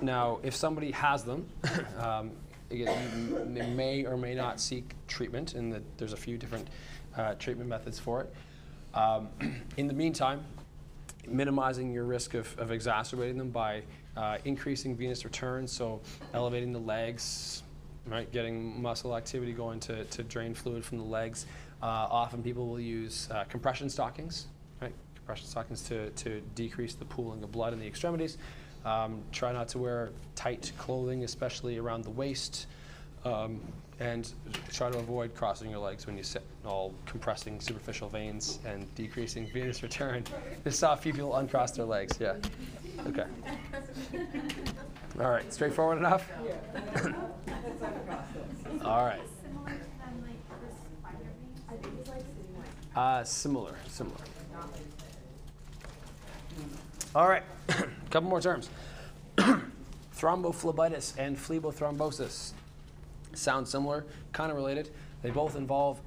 now, if somebody has them, um, again, they may or may not seek treatment, and the, there's a few different uh, treatment methods for it. Um, in the meantime, minimizing your risk of, of exacerbating them by uh, increasing venous return, so elevating the legs, right, getting muscle activity going to, to drain fluid from the legs. Uh, often people will use uh, compression stockings, right, compression stockings to, to decrease the pooling of blood in the extremities. Um, try not to wear tight clothing, especially around the waist. Um, and try to avoid crossing your legs when you sit, all compressing superficial veins and decreasing venous return. I saw a few people uncross their legs, yeah. Okay. All right, straightforward enough? All right. Similar to them, like the spider veins? I think it's like sitting like. Uh, similar, similar. All right, couple more terms. Thrombophlebitis and phlebothrombosis sound similar, kind of related. They both involve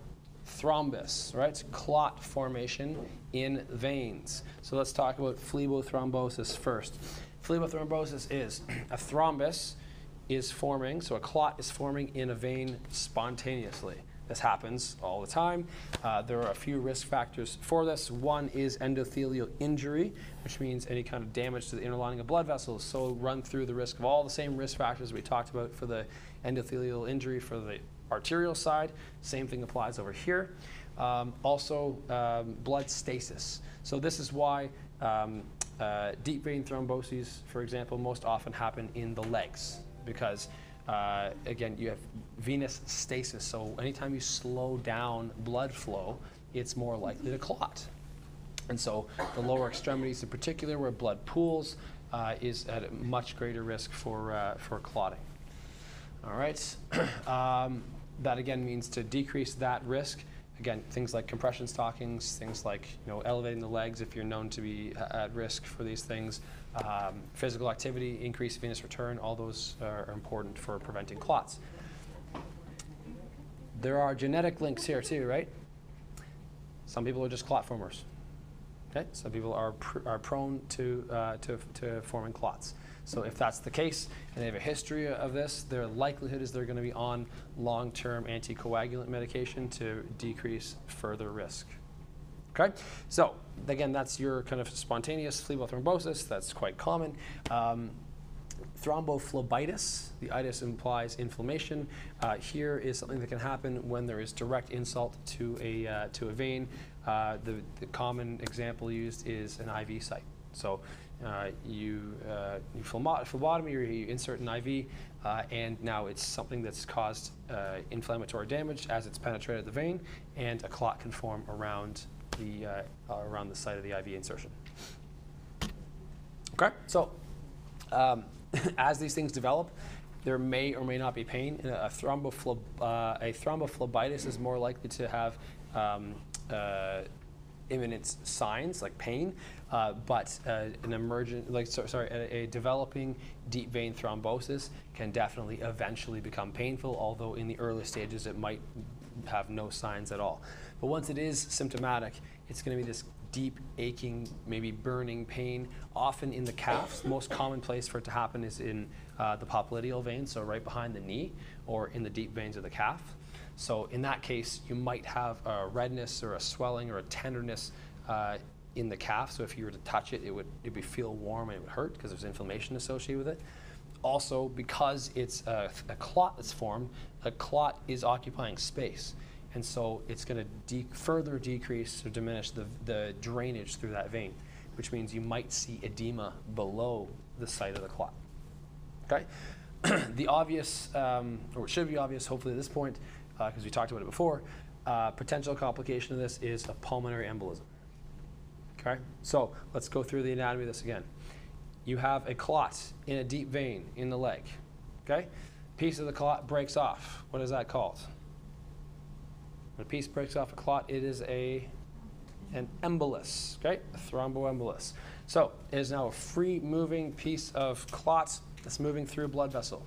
thrombus, right? Clot formation in veins. So let's talk about phlebothrombosis first. Phlebothrombosis is a thrombus is forming, so a clot is forming in a vein spontaneously. This happens all the time. Uh, there are a few risk factors for this. One is endothelial injury, which means any kind of damage to the inner lining of blood vessels. So run through the risk of all the same risk factors we talked about for the endothelial injury for the arterial side. Same thing applies over here. Um, also, um, blood stasis. So this is why um, uh, deep vein thromboses, for example, most often happen in the legs because uh, again, you have venous stasis. So anytime you slow down blood flow, it's more likely to clot. And so the lower extremities in particular, where blood pools, uh, is at a much greater risk for, uh, for clotting. All right. um, that again means to decrease that risk. Again, things like compression stockings, things like you know elevating the legs if you're known to be at risk for these things. Um, physical activity, increased venous return, all those are, important for preventing clots. There are genetic links here too, right? Some people are just clot formers. Okay, some people are, pr- are prone to, uh, to, to forming clots. So if that's the case and they have a history of this, their likelihood is they're going to be on long-term anticoagulant medication to decrease further risk. Okay, so again, that's your kind of spontaneous phlebothrombosis. That's quite common. Um, thrombophlebitis, the itis implies inflammation. Uh, here is something that can happen when there is direct insult to a, uh, to a vein. Uh, the, the common example used is an IV site. So uh, you, uh, you phlebo- phlebotomy or you insert an IV, uh, and now it's something that's caused uh, inflammatory damage as it's penetrated the vein, and a clot can form around the, uh, around the site of the IV insertion. Okay, so um, as these things develop, there may or may not be pain. A, thrombophleb- uh, a thrombophlebitis is more likely to have um, uh, imminent signs like pain, uh, but uh, an emergent, like so, sorry, a, a developing deep vein thrombosis can definitely eventually become painful. Although in the early stages it might have no signs at all. But once it is symptomatic, it's going to be this deep aching, maybe burning pain, often in the calves. Most common place for it to happen is in uh, the popliteal vein, so right behind the knee, or in the deep veins of the calf. So in that case, you might have a redness or a swelling or a tenderness uh, in the calf. So if you were to touch it, it would, it would feel warm and it would hurt because there's inflammation associated with it. Also, because it's a, a clot that's formed, a clot is occupying space. And so it's going to de- further decrease or diminish the, the drainage through that vein, which means you might see edema below the site of the clot. Okay? the obvious, um, or it should be obvious, hopefully at this point, because we talked about it before, uh, potential complication of this is a pulmonary embolism. Okay? So let's go through the anatomy of this again. You have a clot in a deep vein in the leg. Okay? Piece of the clot breaks off. What is that called? When a piece breaks off a clot, it is a an embolus, okay? A thromboembolus. So it is now a free moving piece of clot that's moving through a blood vessel.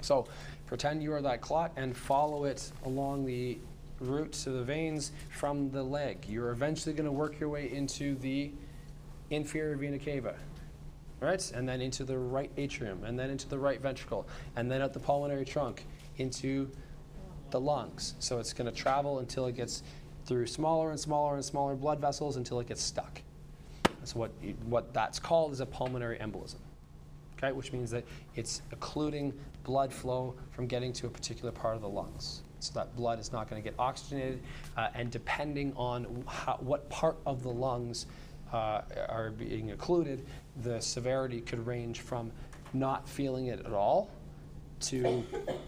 So pretend you are that clot and follow it along the route to the veins from the leg. You're eventually going to work your way into the inferior vena cava, right? And then into the right atrium, and then into the right ventricle, and then out the pulmonary trunk into the lungs. So it's going to travel until it gets through smaller and smaller and smaller blood vessels until it gets stuck. That's what, you, what that's called is a pulmonary embolism. Okay, which means that it's occluding blood flow from getting to a particular part of the lungs. So that blood is not going to get oxygenated, uh, and depending on how, what part of the lungs uh, are being occluded, the severity could range from not feeling it at all to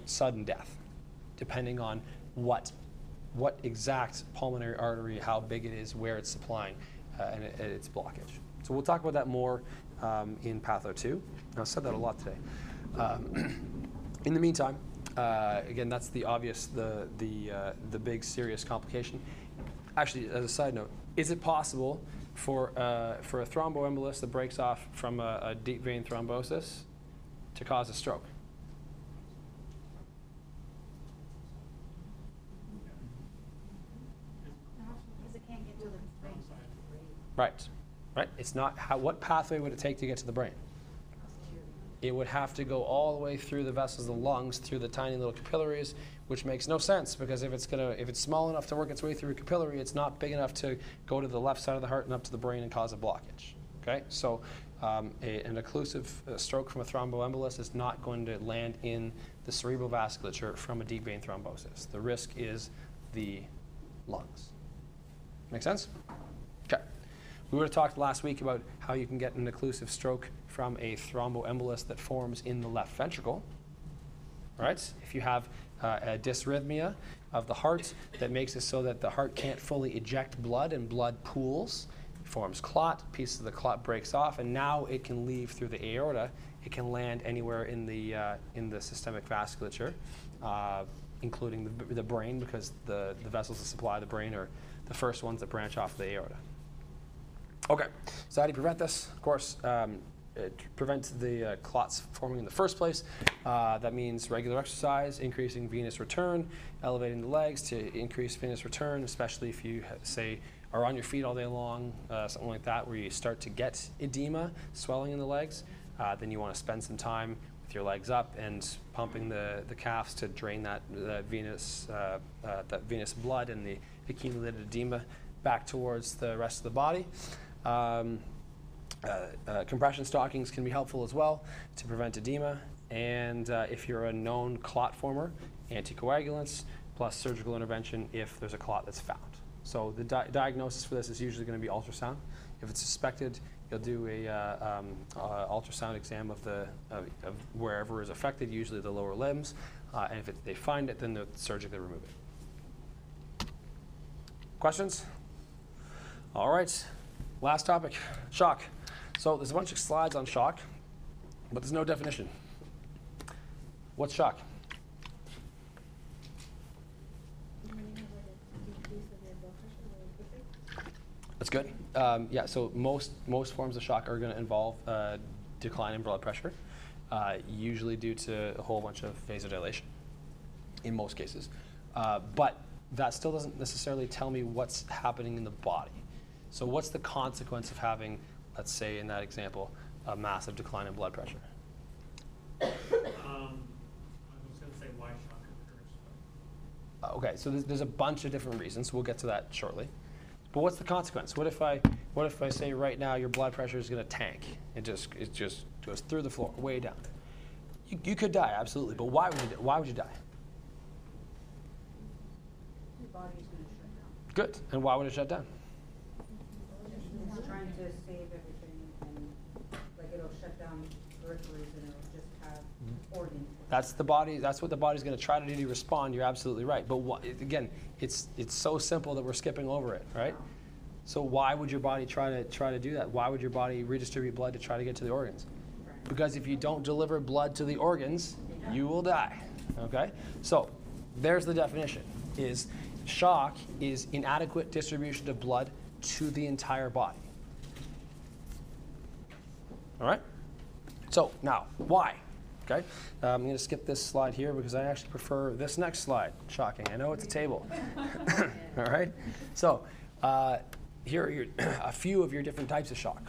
sudden death, depending on what what exact pulmonary artery, how big it is, where it's supplying, uh, and, it, its blockage. So we'll talk about that more um, in Patho 2. I've said that a lot today. Um, in the meantime, uh, again, that's the obvious, the, the, uh, the big serious complication. Actually, as a side note, is it possible for, uh, for a thromboembolus that breaks off from a, a deep vein thrombosis to cause a stroke? Because it can't get to the brain. Right, right. It's not how. What pathway would it take to get to the brain? It would have to go all the way through the vessels of the lungs, through the tiny little capillaries, which makes no sense because if it's gonna, if it's small enough to work its way through a capillary, it's not big enough to go to the left side of the heart and up to the brain and cause a blockage. Okay, so um, a, an occlusive uh, stroke from a thromboembolus is not going to land in the cerebral vasculature from a deep vein thrombosis. The risk is the lungs. Make sense? Okay. We would have talked last week about how you can get an occlusive stroke from a thromboembolus that forms in the left ventricle. right? If you have uh, a dysrhythmia of the heart that makes it so that the heart can't fully eject blood and blood pools, forms clot, piece of the clot breaks off, and now it can leave through the aorta. It can land anywhere in the, uh, in the systemic vasculature, uh, including the, the brain, because the, the vessels that supply the brain are the first ones that branch off the aorta. Okay, so how do you prevent this? Of course, um, it prevents the uh, clots forming in the first place. Uh, that means regular exercise, increasing venous return, elevating the legs to increase venous return, especially if you, say, are on your feet all day long, uh, something like that, where you start to get edema, swelling in the legs. Uh, then you want to spend some time with your legs up and pumping the, the calves to drain that, that venous uh, uh, that venous blood and the accumulated edema back towards the rest of the body. Um, uh, uh, compression stockings can be helpful as well to prevent edema. And uh, if you're a known clot former, anticoagulants plus surgical intervention if there's a clot that's found. So the di- diagnosis for this is usually going to be ultrasound. If it's suspected, you'll do a uh, um, uh, ultrasound exam of the of, of wherever is affected, usually the lower limbs. Uh, and if it, they find it, then they'll surgically remove it. Questions? All right. Last topic, shock. So there's a bunch of slides on shock, but there's no definition. What's shock? That's good. Um, yeah, so most, most forms of shock are going to involve uh, decline in blood pressure, uh, usually due to a whole bunch of vasodilation in most cases. Uh, but that still doesn't necessarily tell me what's happening in the body. So, what's the consequence of having, let's say in that example, a massive decline in blood pressure? Um, I was gonna say why shock occurs. Okay, so there's, there's a bunch of different reasons. We'll get to that shortly. But what's the consequence? What if I, what if I say right now your blood pressure is going to tank? It just, it just goes through the floor, way down. You, you could die, absolutely. But why would you, why would you die? Your body's gonna shut down. Good. And why would it shut down? It's trying to save everything and, like, it'll shut down peripheries and it'll just have organs. That's the body. That's what the body's going to try to do to respond. You're absolutely right. But it- again, it's it's so simple that we're skipping over it, right? So why would your body try to try to do that? Why would your body redistribute blood to try to get to the organs? Right. Because if you don't deliver blood to the organs, you will die. Okay? So there's the definition is shock is inadequate distribution of blood to the entire body. All right? So now, why? Okay? Uh, I'm going to skip this slide here because I actually prefer this next slide. Shocking. I know it's a table. All right? So uh, here are your, a few of your different types of shock.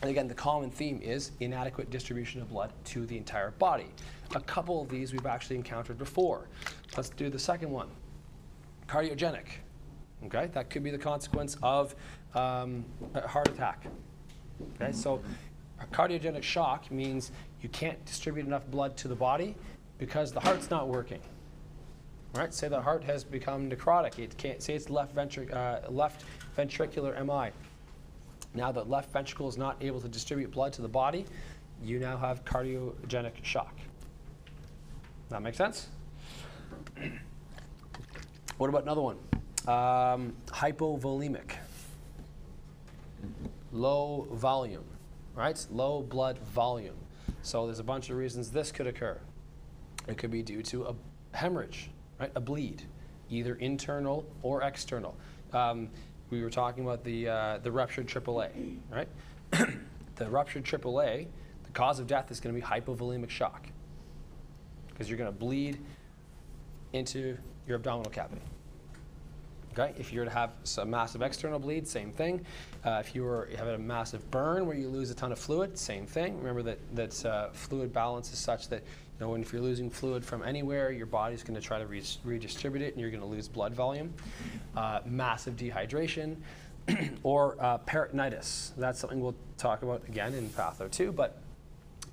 And again, the common theme is inadequate distribution of blood to the entire body. A couple of these we've actually encountered before. Let's do the second one cardiogenic. Okay, that could be the consequence of um, a heart attack. Okay, so cardiogenic shock means you can't distribute enough blood to the body because the heart's not working. Right? Say the heart has become necrotic. It can't say it's left, ventric, uh, left ventricular MI. Now that left ventricle is not able to distribute blood to the body, you now have cardiogenic shock. That make sense? What about another one? Um, hypovolemic. Low volume, right? Low blood volume. So there's a bunch of reasons this could occur. It could be due to a hemorrhage, right? A bleed, either internal or external. Um, we were talking about the, uh, the ruptured AAA, right? the ruptured AAA, the cause of death is going to be hypovolemic shock because you're going to bleed into your abdominal cavity. Okay, if you were to have a massive external bleed, same thing. Uh, if you were having a massive burn where you lose a ton of fluid, same thing. Remember that that uh, fluid balance is such that you know when if you're losing fluid from anywhere, your body's going to try to re- redistribute it, and you're going to lose blood volume. Uh, massive dehydration, or uh, peritonitis. That's something we'll talk about again in Patho 2, but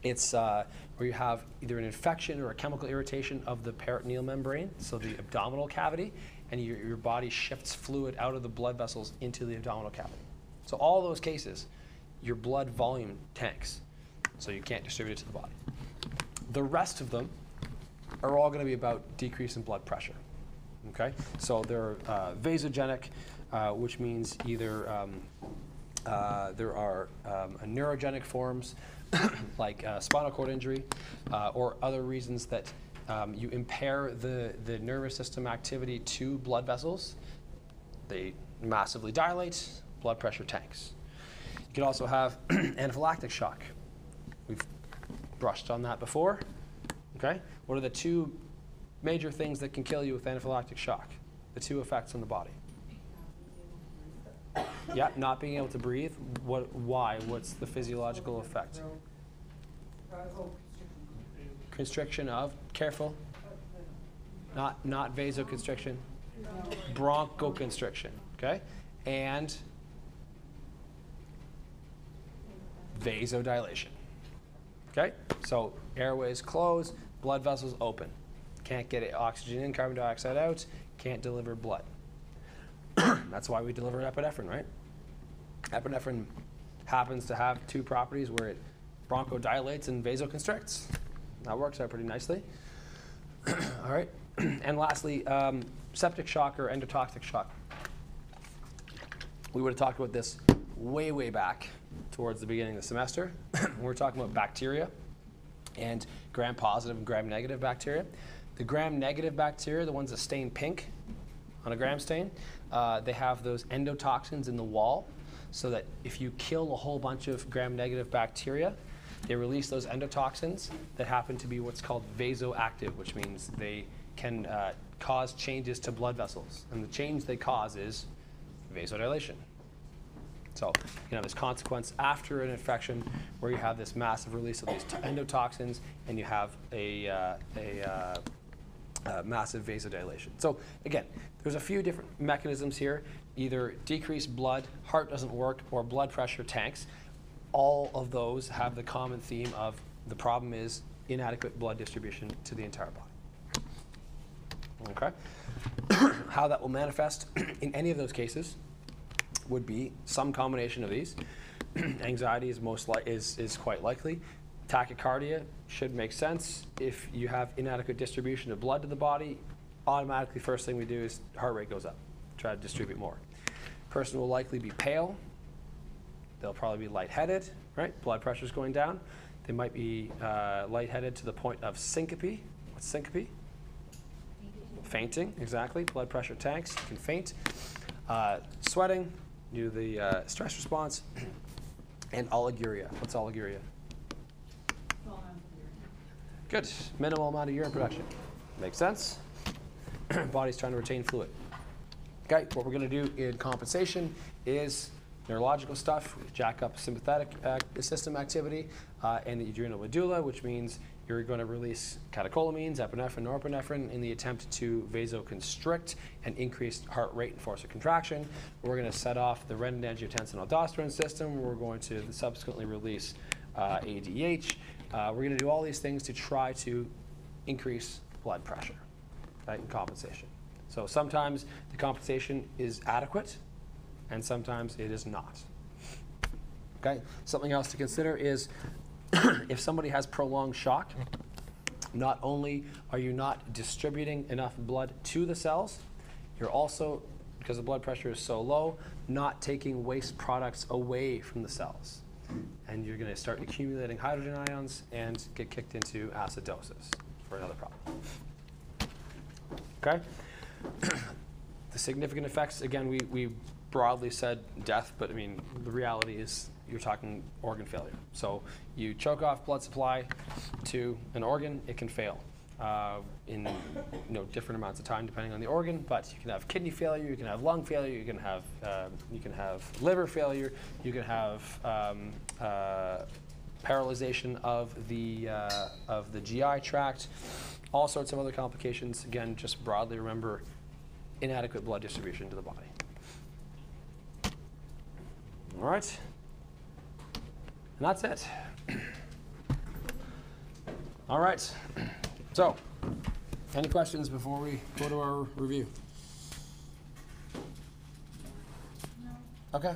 it's uh, where you have either an infection or a chemical irritation of the peritoneal membrane, so the abdominal cavity, and your, your body shifts fluid out of the blood vessels into the abdominal cavity. So all those cases, your blood volume tanks, so you can't distribute it to the body. The rest of them are all going to be about decrease in blood pressure. Okay, so they're uh, vasogenic, uh, which means either um, uh, there are um, neurogenic forms like uh, spinal cord injury uh, or other reasons that um, you impair the, the nervous system activity to blood vessels. They massively dilate, blood pressure tanks. You can also have anaphylactic shock. We've brushed on that before. Okay? What are the two major things that can kill you with anaphylactic shock? The two effects on the body. Yeah, not being able to breathe. What? Why? What's the physiological effect? Constriction. Of. Careful. Not not vasoconstriction. Bronchoconstriction. Okay, and vasodilation. Okay, so airways closed, blood vessels open. Can't get oxygen in, carbon dioxide out. Can't deliver blood. That's why we deliver epinephrine, right? Epinephrine happens to have two properties where it bronchodilates and vasoconstricts. That works out pretty nicely. All right. and lastly, um, septic shock or endotoxic shock. We would have talked about this way, way back towards the beginning of the semester. we were talking about bacteria and gram positive and gram negative bacteria. The gram negative bacteria, the ones that stain pink on a gram stain, uh, they have those endotoxins in the wall so that if you kill a whole bunch of gram negative bacteria, they release those endotoxins that happen to be what's called vasoactive, which means they can uh, cause changes to blood vessels. And the change they cause is vasodilation. So you can have this consequence after an infection where you have this massive release of these endotoxins and you have a, uh, a uh, uh, massive vasodilation. So again, there's a few different mechanisms here, either decreased blood, heart doesn't work, or blood pressure tanks. All of those have the common theme of the problem is inadequate blood distribution to the entire body. Okay? How that will manifest in any of those cases would be some combination of these. Anxiety is most li- is, is quite likely. Tachycardia should make sense. If you have inadequate distribution of blood to the body, automatically first thing we do is heart rate goes up. Try to distribute more. Person will likely be pale. They'll probably be lightheaded, right? Blood pressure's going down. They might be uh, lightheaded to the point of syncope. What's syncope? Fainting, exactly. Blood pressure tanks, you can faint. Uh, sweating, due to the uh, stress response. And oliguria. What's oliguria? Good. Minimal amount of urine production. Makes sense. Body's trying to retain fluid. Okay, what we're going to do in compensation is neurological stuff, jack up sympathetic uh, system activity, uh, and the adrenal medulla, which means you're going to release catecholamines, epinephrine, norepinephrine in the attempt to vasoconstrict and increase heart rate and force of contraction. We're going to set off the renin-angiotensin-aldosterone system. We're going to subsequently release uh, ADH. Uh, we're going to do all these things to try to increase blood pressure right, and compensation. So sometimes the compensation is adequate, and sometimes it is not. Okay. Something else to consider is if somebody has prolonged shock, not only are you not distributing enough blood to the cells, you're also, because the blood pressure is so low, not taking waste products away from the cells. And you're going to start accumulating hydrogen ions and get kicked into acidosis for another problem. Okay? the significant effects, again, we, we broadly said death, but I mean, the reality is you're talking organ failure. So you choke off blood supply to an organ, it can fail uh, in you know, different amounts of time depending on the organ. But you can have kidney failure, you can have lung failure, you can have uh, you can have liver failure, you can have um, uh, paralyzation of the uh, of the GI tract, all sorts of other complications. Again, just broadly remember inadequate blood distribution to the body. All right. And that's it. All right. So, any questions before we go to our review? No. Okay.